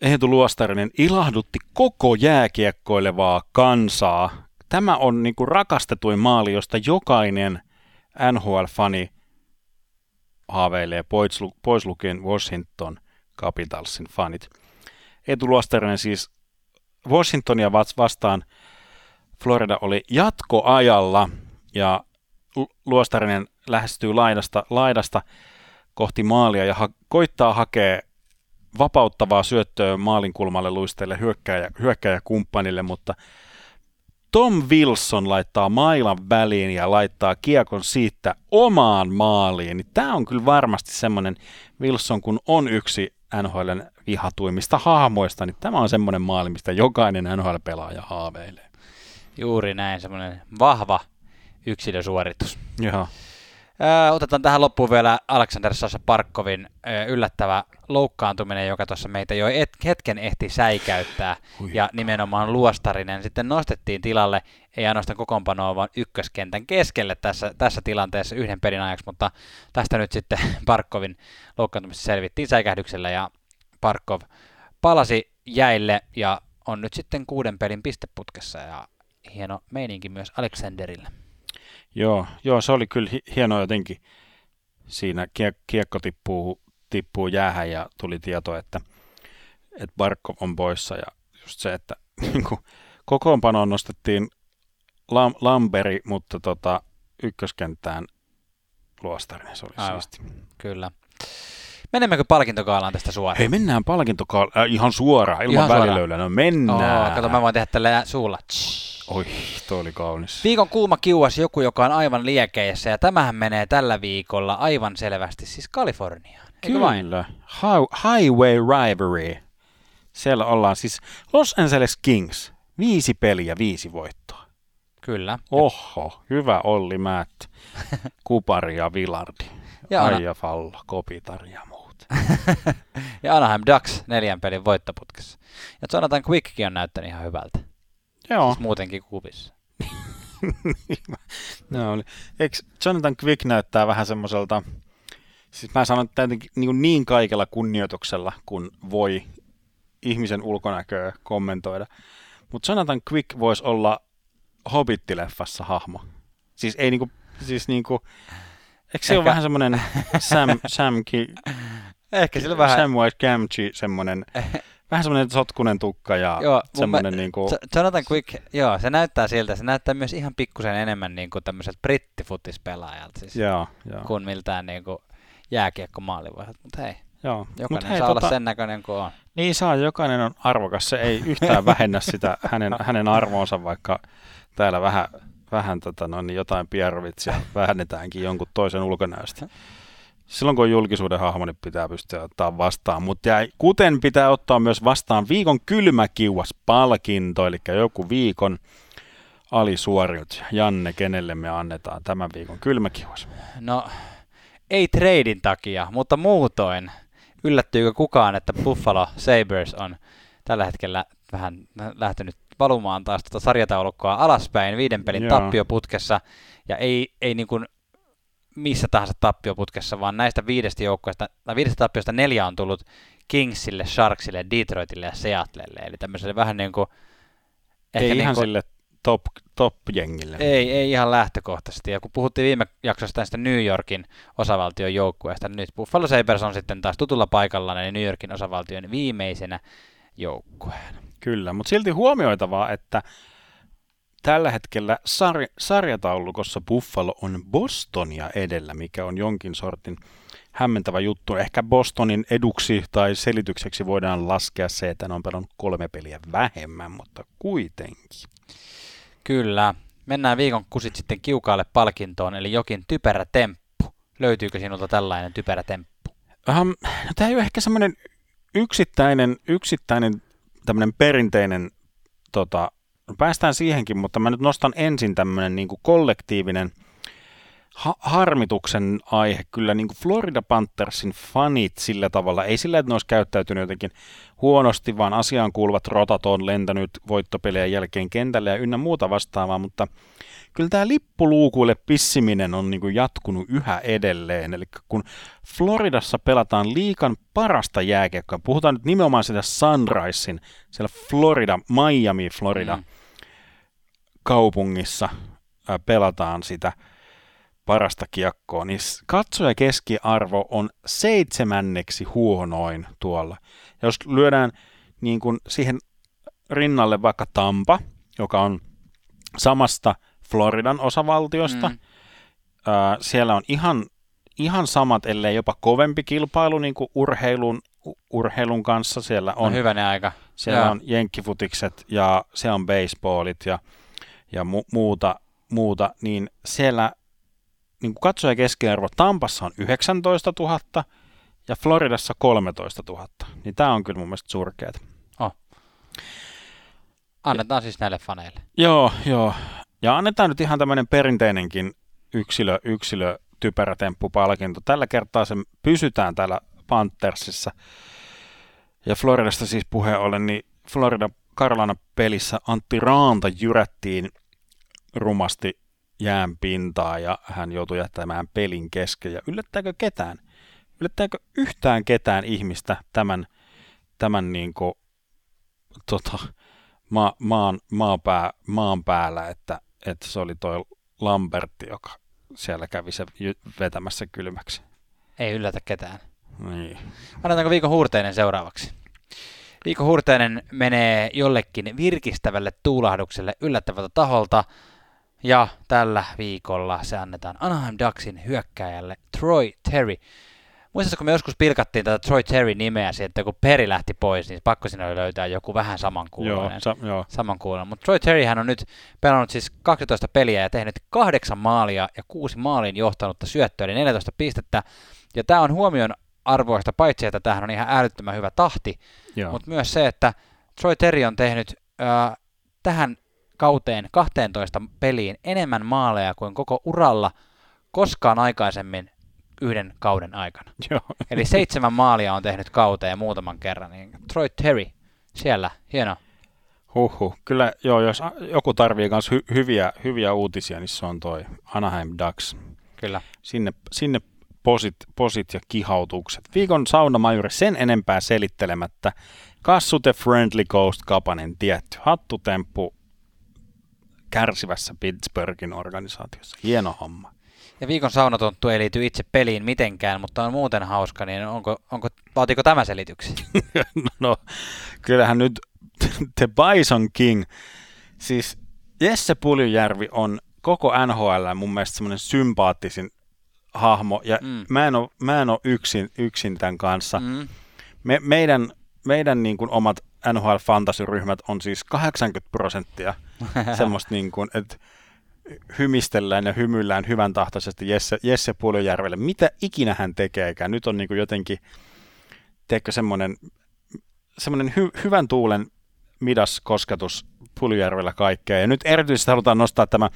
Eetu Luostarinen ilahdutti koko jääkiekkoilevaa kansaa. Tämä on niinku rakastetuin maali, josta jokainen NHL-fani haaveilee, pois, pois lukien Washington Capitalsin fanit. Eetu Luostarinen siis Washingtonia vastaan Florida oli jatkoajalla ja Lu- Luostarinen lähestyy laidasta, laidasta kohti maalia ja ha- koittaa hakea vapauttavaa syöttöä maalinkulmalle luisteelle hyökkäjä, hyökkäjäkumppanille, mutta Tom Wilson laittaa mailan väliin ja laittaa kiekon siitä omaan maaliin. Niin Tämä on kyllä varmasti semmoinen Wilson, kun on yksi NHLn vihatuimmista hahmoista, niin tämä on semmoinen maali, mistä jokainen NHL-pelaaja haaveilee. Juuri näin, semmoinen vahva yksilösuoritus. Joo. Öö, otetaan tähän loppuun vielä Aleksander Sasha Parkkovin öö, yllättävä loukkaantuminen, joka tuossa meitä jo et, hetken ehti säikäyttää. Hui. Ja nimenomaan Luostarinen sitten nostettiin tilalle, ei ainoastaan kokoonpanoa, vaan ykköskentän keskelle tässä, tässä tilanteessa yhden pelin ajaksi, mutta tästä nyt sitten (laughs) Parkkovin loukkaantumista selvittiin säikähdyksellä ja Parkov palasi jäille ja on nyt sitten kuuden pelin pisteputkessa ja hieno meininki myös Aleksanderille. Joo, joo, se oli kyllä hi- hienoa jotenkin. Siinä kiek- kiekko tippuu, tippuu jäähän ja tuli tieto, että, että Barkov on poissa. Ja just se, että (laughs) niin kuin, kokoonpanoon nostettiin Lam- Lamberi, mutta tota, ykköskenttään Luostarinen, se oli Aivan. siisti. Kyllä. Menemmekö palkintokaalaan tästä suoraan? Hei, mennään palkintokaal... Äh, ihan suoraan, ilman Ihan suoraan. välilöylää. No mennään. Oh, kato, mä voin tehdä tällä suulla. Tsh. Oi, toi oli kaunis. Viikon kuuma kiuas joku, joka on aivan liekeissä, ja tämähän menee tällä viikolla aivan selvästi siis Kaliforniaan. Eikö vain? Kyllä. Hi- Highway Rivalry. Siellä ollaan siis Los Angeles Kings. Viisi peliä, viisi voittoa. Kyllä. Oho, hyvä Olli Matt, Kupari ja Vilardi. Ja Aija Falla, Kopitar ja. (laughs) Ja Anaheim Ducks neljän pelin voittoputkessa. Ja Jonathan Quickkin on näyttänyt ihan hyvältä. Joo, Siis muutenkin kuvissa. (laughs) ne oli. Eikö Jonathan Quick näyttää vähän semmoiselta, siis mä sanon tietenkin niin, niin kaikella kunnioituksella, kun voi ihmisen ulkonäköä kommentoida. Mutta Jonathan Quick voisi olla Hobbit-leffassa hahmo. Siis ei niinku, siis niinku, eikö se ole Ehkä- vähän semmoinen Sam, (laughs) Sam, Ki, Ehkä sillä vähän... Samwise Gamgee semmoinen, (laughs) vähän semmoinen sotkunen tukka ja Joo, semmoinen mä- niinku, Jo- Jonathan Quick, joo, se näyttää siltä. Se näyttää myös ihan pikkusen enemmän niin kuin tämmöiseltä brittifutis-pelaajalta siis, joo, joo, kuin miltään niin kuin jääkiekko maalivahdilta. Mutta hei, joo. Mut jokainen hei, saa tota- olla sen näköinen kuin on. Niin saa, jokainen on arvokas. Se ei yhtään vähennä sitä hänen, (laughs) hänen arvoonsa, vaikka täällä vähän, vähän tota, no, niin jotain pierrovitsia vähennetäänkin jonkun toisen ulkonäöstä. Silloin kun on julkisuuden hahmo, niin pitää pystyä ottaa vastaan. Mutta kuten pitää ottaa myös vastaan viikon kylmäkiuas palkinto, eli joku viikon alisuoriut. Janne, kenelle me annetaan tämän viikon kylmäkiuas? No, ei treidin takia, mutta muutoin. Yllättyykö kukaan, että Buffalo Sabres on tällä hetkellä vähän lähtenyt valumaan taas tuota sarjataulukkoa alaspäin viiden pelin Joo. tappioputkessa. Ja ei, ei niin kuin missä tahansa tappioputkessa, vaan näistä viidestä joukkueesta, tai viidestä tappiosta neljä on tullut Kingsille, Sharksille, Detroitille ja Seattlelle. Eli tämmöiselle vähän niin kuin... Ei ihan niin kuin, sille top, top-jengille. ei, ei ihan lähtökohtaisesti. Ja kun puhuttiin viime jaksossa tästä New Yorkin osavaltion joukkueesta, niin nyt Buffalo Sabres on sitten taas tutulla paikalla ja New Yorkin osavaltion viimeisenä joukkueena. Kyllä, mutta silti huomioitavaa, että tällä hetkellä sar- sarjataulukossa Buffalo on Bostonia edellä, mikä on jonkin sortin hämmentävä juttu. Ehkä Bostonin eduksi tai selitykseksi voidaan laskea se, että ne on pelannut kolme peliä vähemmän, mutta kuitenkin. Kyllä. Mennään viikon kusit sitten kiukaalle palkintoon, eli jokin typerä temppu. Löytyykö sinulta tällainen typerä temppu? Um, no tämä ei ole ehkä semmoinen yksittäinen, yksittäinen tämmöinen perinteinen, tota, päästään siihenkin, mutta mä nyt nostan ensin tämmöinen niin kollektiivinen ha- harmituksen aihe. Kyllä niin kuin Florida Panthersin fanit sillä tavalla, ei sillä, että ne olisi käyttäytynyt jotenkin huonosti, vaan asiaan kuuluvat rotat on lentänyt voittopelien jälkeen kentälle ja ynnä muuta vastaavaa, mutta kyllä tämä lippuluukuille pissiminen on niin kuin jatkunut yhä edelleen. Eli kun Floridassa pelataan liikan parasta jääkiekkoa, puhutaan nyt nimenomaan sitä Sunrisein, siellä Florida, Miami, Florida Mm. kaupungissa ää, pelataan sitä parasta kiekkoa, niin katsoja keskiarvo on seitsemänneksi huonoin tuolla. Ja jos lyödään niin kuin siihen rinnalle vaikka Tampa, joka on samasta Floridan osavaltiosta, Mm. ää, siellä on ihan, ihan samat, ellei jopa kovempi kilpailu niin kuin urheilun, urheilun kanssa. Siellä On on, hyvänen aika. siellä Joo. on jenkkifutikset ja se on baseballit ja, ja mu- muuta, muuta, niin siellä niin kuin katsoja keskiarvo Tampassa on 19 000 ja Floridassa 13 000. Niin tämä on kyllä mun mielestä surkeat. Annetaan siis näille faneille. Joo, joo. Ja annetaan nyt ihan tämmöinen perinteinenkin yksilö, yksilö typerä temppupalkinto. Tällä kertaa se pysytään täällä Panthersissa. Ja Floridasta siis puheen ollen, niin Florida Carolina pelissä Antti Raanta jyrättiin rumasti jään pintaa ja hän joutui jättämään pelin kesken. Ja yllättääkö ketään? Yllättääkö yhtään ketään ihmistä tämän, tämän niin kuin, tota, ma, maan, maapää, maan päällä, että, että se oli toi Lambertti, joka siellä kävi se vetämässä kylmäksi. Ei yllätä ketään. Niin. Annetaanko viikon huurteinen seuraavaksi? Viikon huurteinen menee jollekin virkistävälle tuulahdukselle yllättävältä taholta. Ja tällä viikolla se annetaan Anaheim Ducksin hyökkääjälle Troy Terry. Muistatko, kun me joskus pilkattiin tätä Troy Terry-nimeä että kun Peri lähti pois, niin pakko sinne oli löytää joku vähän samankuuloinen. Joo, sa- joo. samankuuloinen. Mutta Troy Terry hän on nyt pelannut siis 12 peliä ja tehnyt kahdeksan maalia ja kuusi maaliin johtanutta syöttöä, eli 14 pistettä. Ja tämä on huomion arvoista, paitsi että tämähän on ihan älyttömän hyvä tahti, mutta myös se, että Troy Terry on tehnyt äh, tähän kauteen 12 peliin enemmän maaleja kuin koko uralla koskaan aikaisemmin yhden kauden aikana. (laughs) Joo. Eli seitsemän maalia on tehnyt kauteen muutaman kerran. Niin Troy Terry siellä, hieno. Huhhuh. Kyllä, joo, jos joku tarvii myös hy- hyviä, hyviä uutisia, niin se on toi Anaheim Ducks. Kyllä. Sinne, sinne posit, posit ja kihautukset. Viikon saunamajuri sen enempää selittelemättä. Kassute Friendly Ghost Kapanen tietty. Hattutemppu kärsivässä Pittsburghin organisaatiossa. Hieno homma. Ja viikon saunatonttu ei liity itse peliin mitenkään, mutta on muuten hauska, niin onko, onko, vaatiko tämä selityksi? (laughs) no, kyllähän nyt The Bison King, siis Jesse Puljujärvi on koko NHL mun mielestä semmoinen sympaattisin hahmo, ja mm. mä, en ole, mä en ole yksin, yksin tämän kanssa. Mm. Me, meidän meidän niin kuin omat NHL Fantasy-ryhmät on siis 80 prosenttia (laughs) semmoista, niin kuin, että hymistellään ja hymyillään hyvän tahtoisesti Jesse, Jesse Puolijärvelle. Mitä ikinä hän tekeekään. Nyt on niin kuin jotenkin, teekö semmoinen, semmoinen hy, hyvän tuulen midas kosketus Puljärvellä kaikkea. Ja nyt erityisesti halutaan nostaa tämä,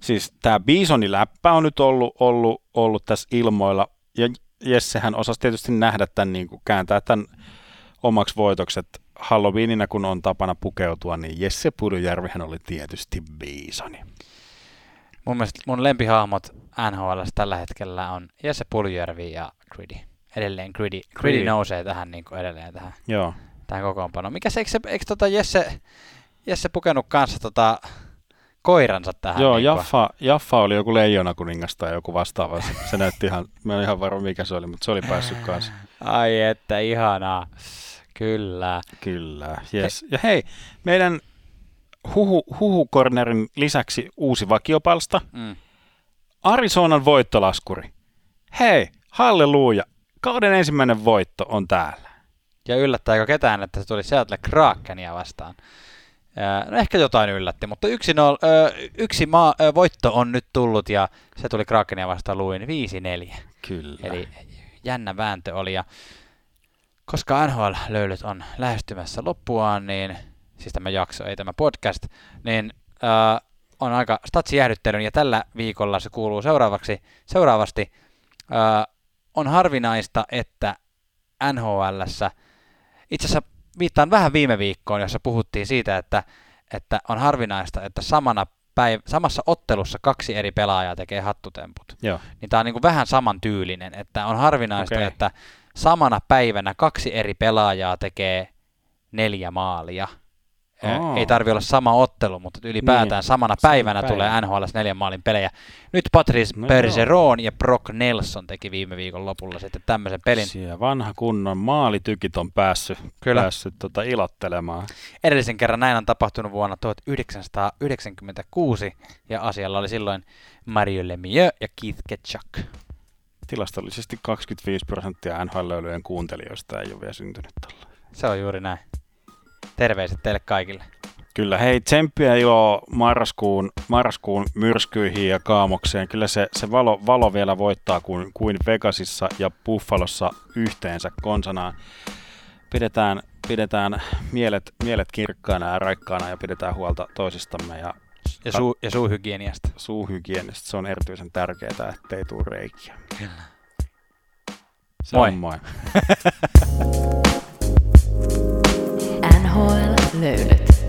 siis tämä Bisonin läppä on nyt ollut, ollut, ollut tässä ilmoilla. Ja Jessehän osasi tietysti nähdä tämän, niin kuin kääntää tämän omaksi voitokset Halloweenina, kun on tapana pukeutua, niin Jesse Pudujärvihän oli tietysti Bisoni. Mun mielestä mun lempihahmot NHL tällä hetkellä on Jesse Puljärvi ja Gritty. Edelleen Gritty, Gritty nousee tähän niin kuin edelleen tähän, Joo. tähän kokoonpanoon. Mikä se, eikö, se, eikö tota Jesse, Jesse pukenut kanssa tota koiransa tähän? Joo, niin Jaffa, Jaffa oli joku leijona kuningas tai joku vastaava. Se näytti ihan, mä en ihan varma mikä se oli, mutta se oli päässyt kanssa. Ai että, ihanaa. Kyllä. Kyllä, yes. Ja hei, meidän huhu, huhukornerin lisäksi uusi vakiopalsta. Mm. Arizonan voittolaskuri. Hei, halleluja. Kauden ensimmäinen voitto on täällä. Ja yllättääkö ketään, että se tuli Seattle Krakenia vastaan? No ehkä jotain yllätti, mutta yksi, no, yksi maa, voitto on nyt tullut ja se tuli Krakenia vastaan luin 5-4. Kyllä. Eli jännä vääntö oli ja koska NHL-löylyt on lähestymässä loppuaan, niin siis tämä jakso, ei tämä podcast, niin äh, on aika statsijäähdyttelyn ja tällä viikolla se kuuluu seuraavaksi, seuraavasti. Äh, on harvinaista, että NHLssä, itse asiassa viittaan vähän viime viikkoon, jossa puhuttiin siitä, että, että on harvinaista, että samana päiv- samassa ottelussa kaksi eri pelaajaa tekee hattutemput. Joo. Niin tämä on niin kuin vähän samantyylinen, että on harvinaista, okay. että samana päivänä kaksi eri pelaajaa tekee neljä maalia. Oh. Ei tarvi olla sama ottelu, mutta ylipäätään niin. samana päivänä päivä. tulee NHL neljän maalin pelejä. Nyt Patrice no Bergeron ja Brock Nelson teki viime viikon lopulla sitten tämmöisen pelin. Siellä vanha kunnon maalitykit on päässyt, Kyllä. päässyt tota ilottelemaan. Edellisen kerran näin on tapahtunut vuonna 1996 ja asialla oli silloin Mario Lemieux ja Keith Ketchuk tilastollisesti 25 prosenttia NHL-löylyjen kuuntelijoista ei ole vielä syntynyt tällä. Se on juuri näin. Terveiset teille kaikille. Kyllä, hei, tsemppiä ilo marraskuun, marraskuun myrskyihin ja kaamokseen. Kyllä se, se valo, valo vielä voittaa kuin, kuin Vegasissa ja Buffalossa yhteensä konsanaan. Pidetään, pidetään mielet, mielet kirkkaana ja raikkaana ja pidetään huolta toisistamme ja Ja, suu, ja suuhygieniasta. suuhygienistä. Se on erityisen tärkeää, ettei tule reikiä. Kyllä. Se Moi. on moi. (laughs) hol löylyt?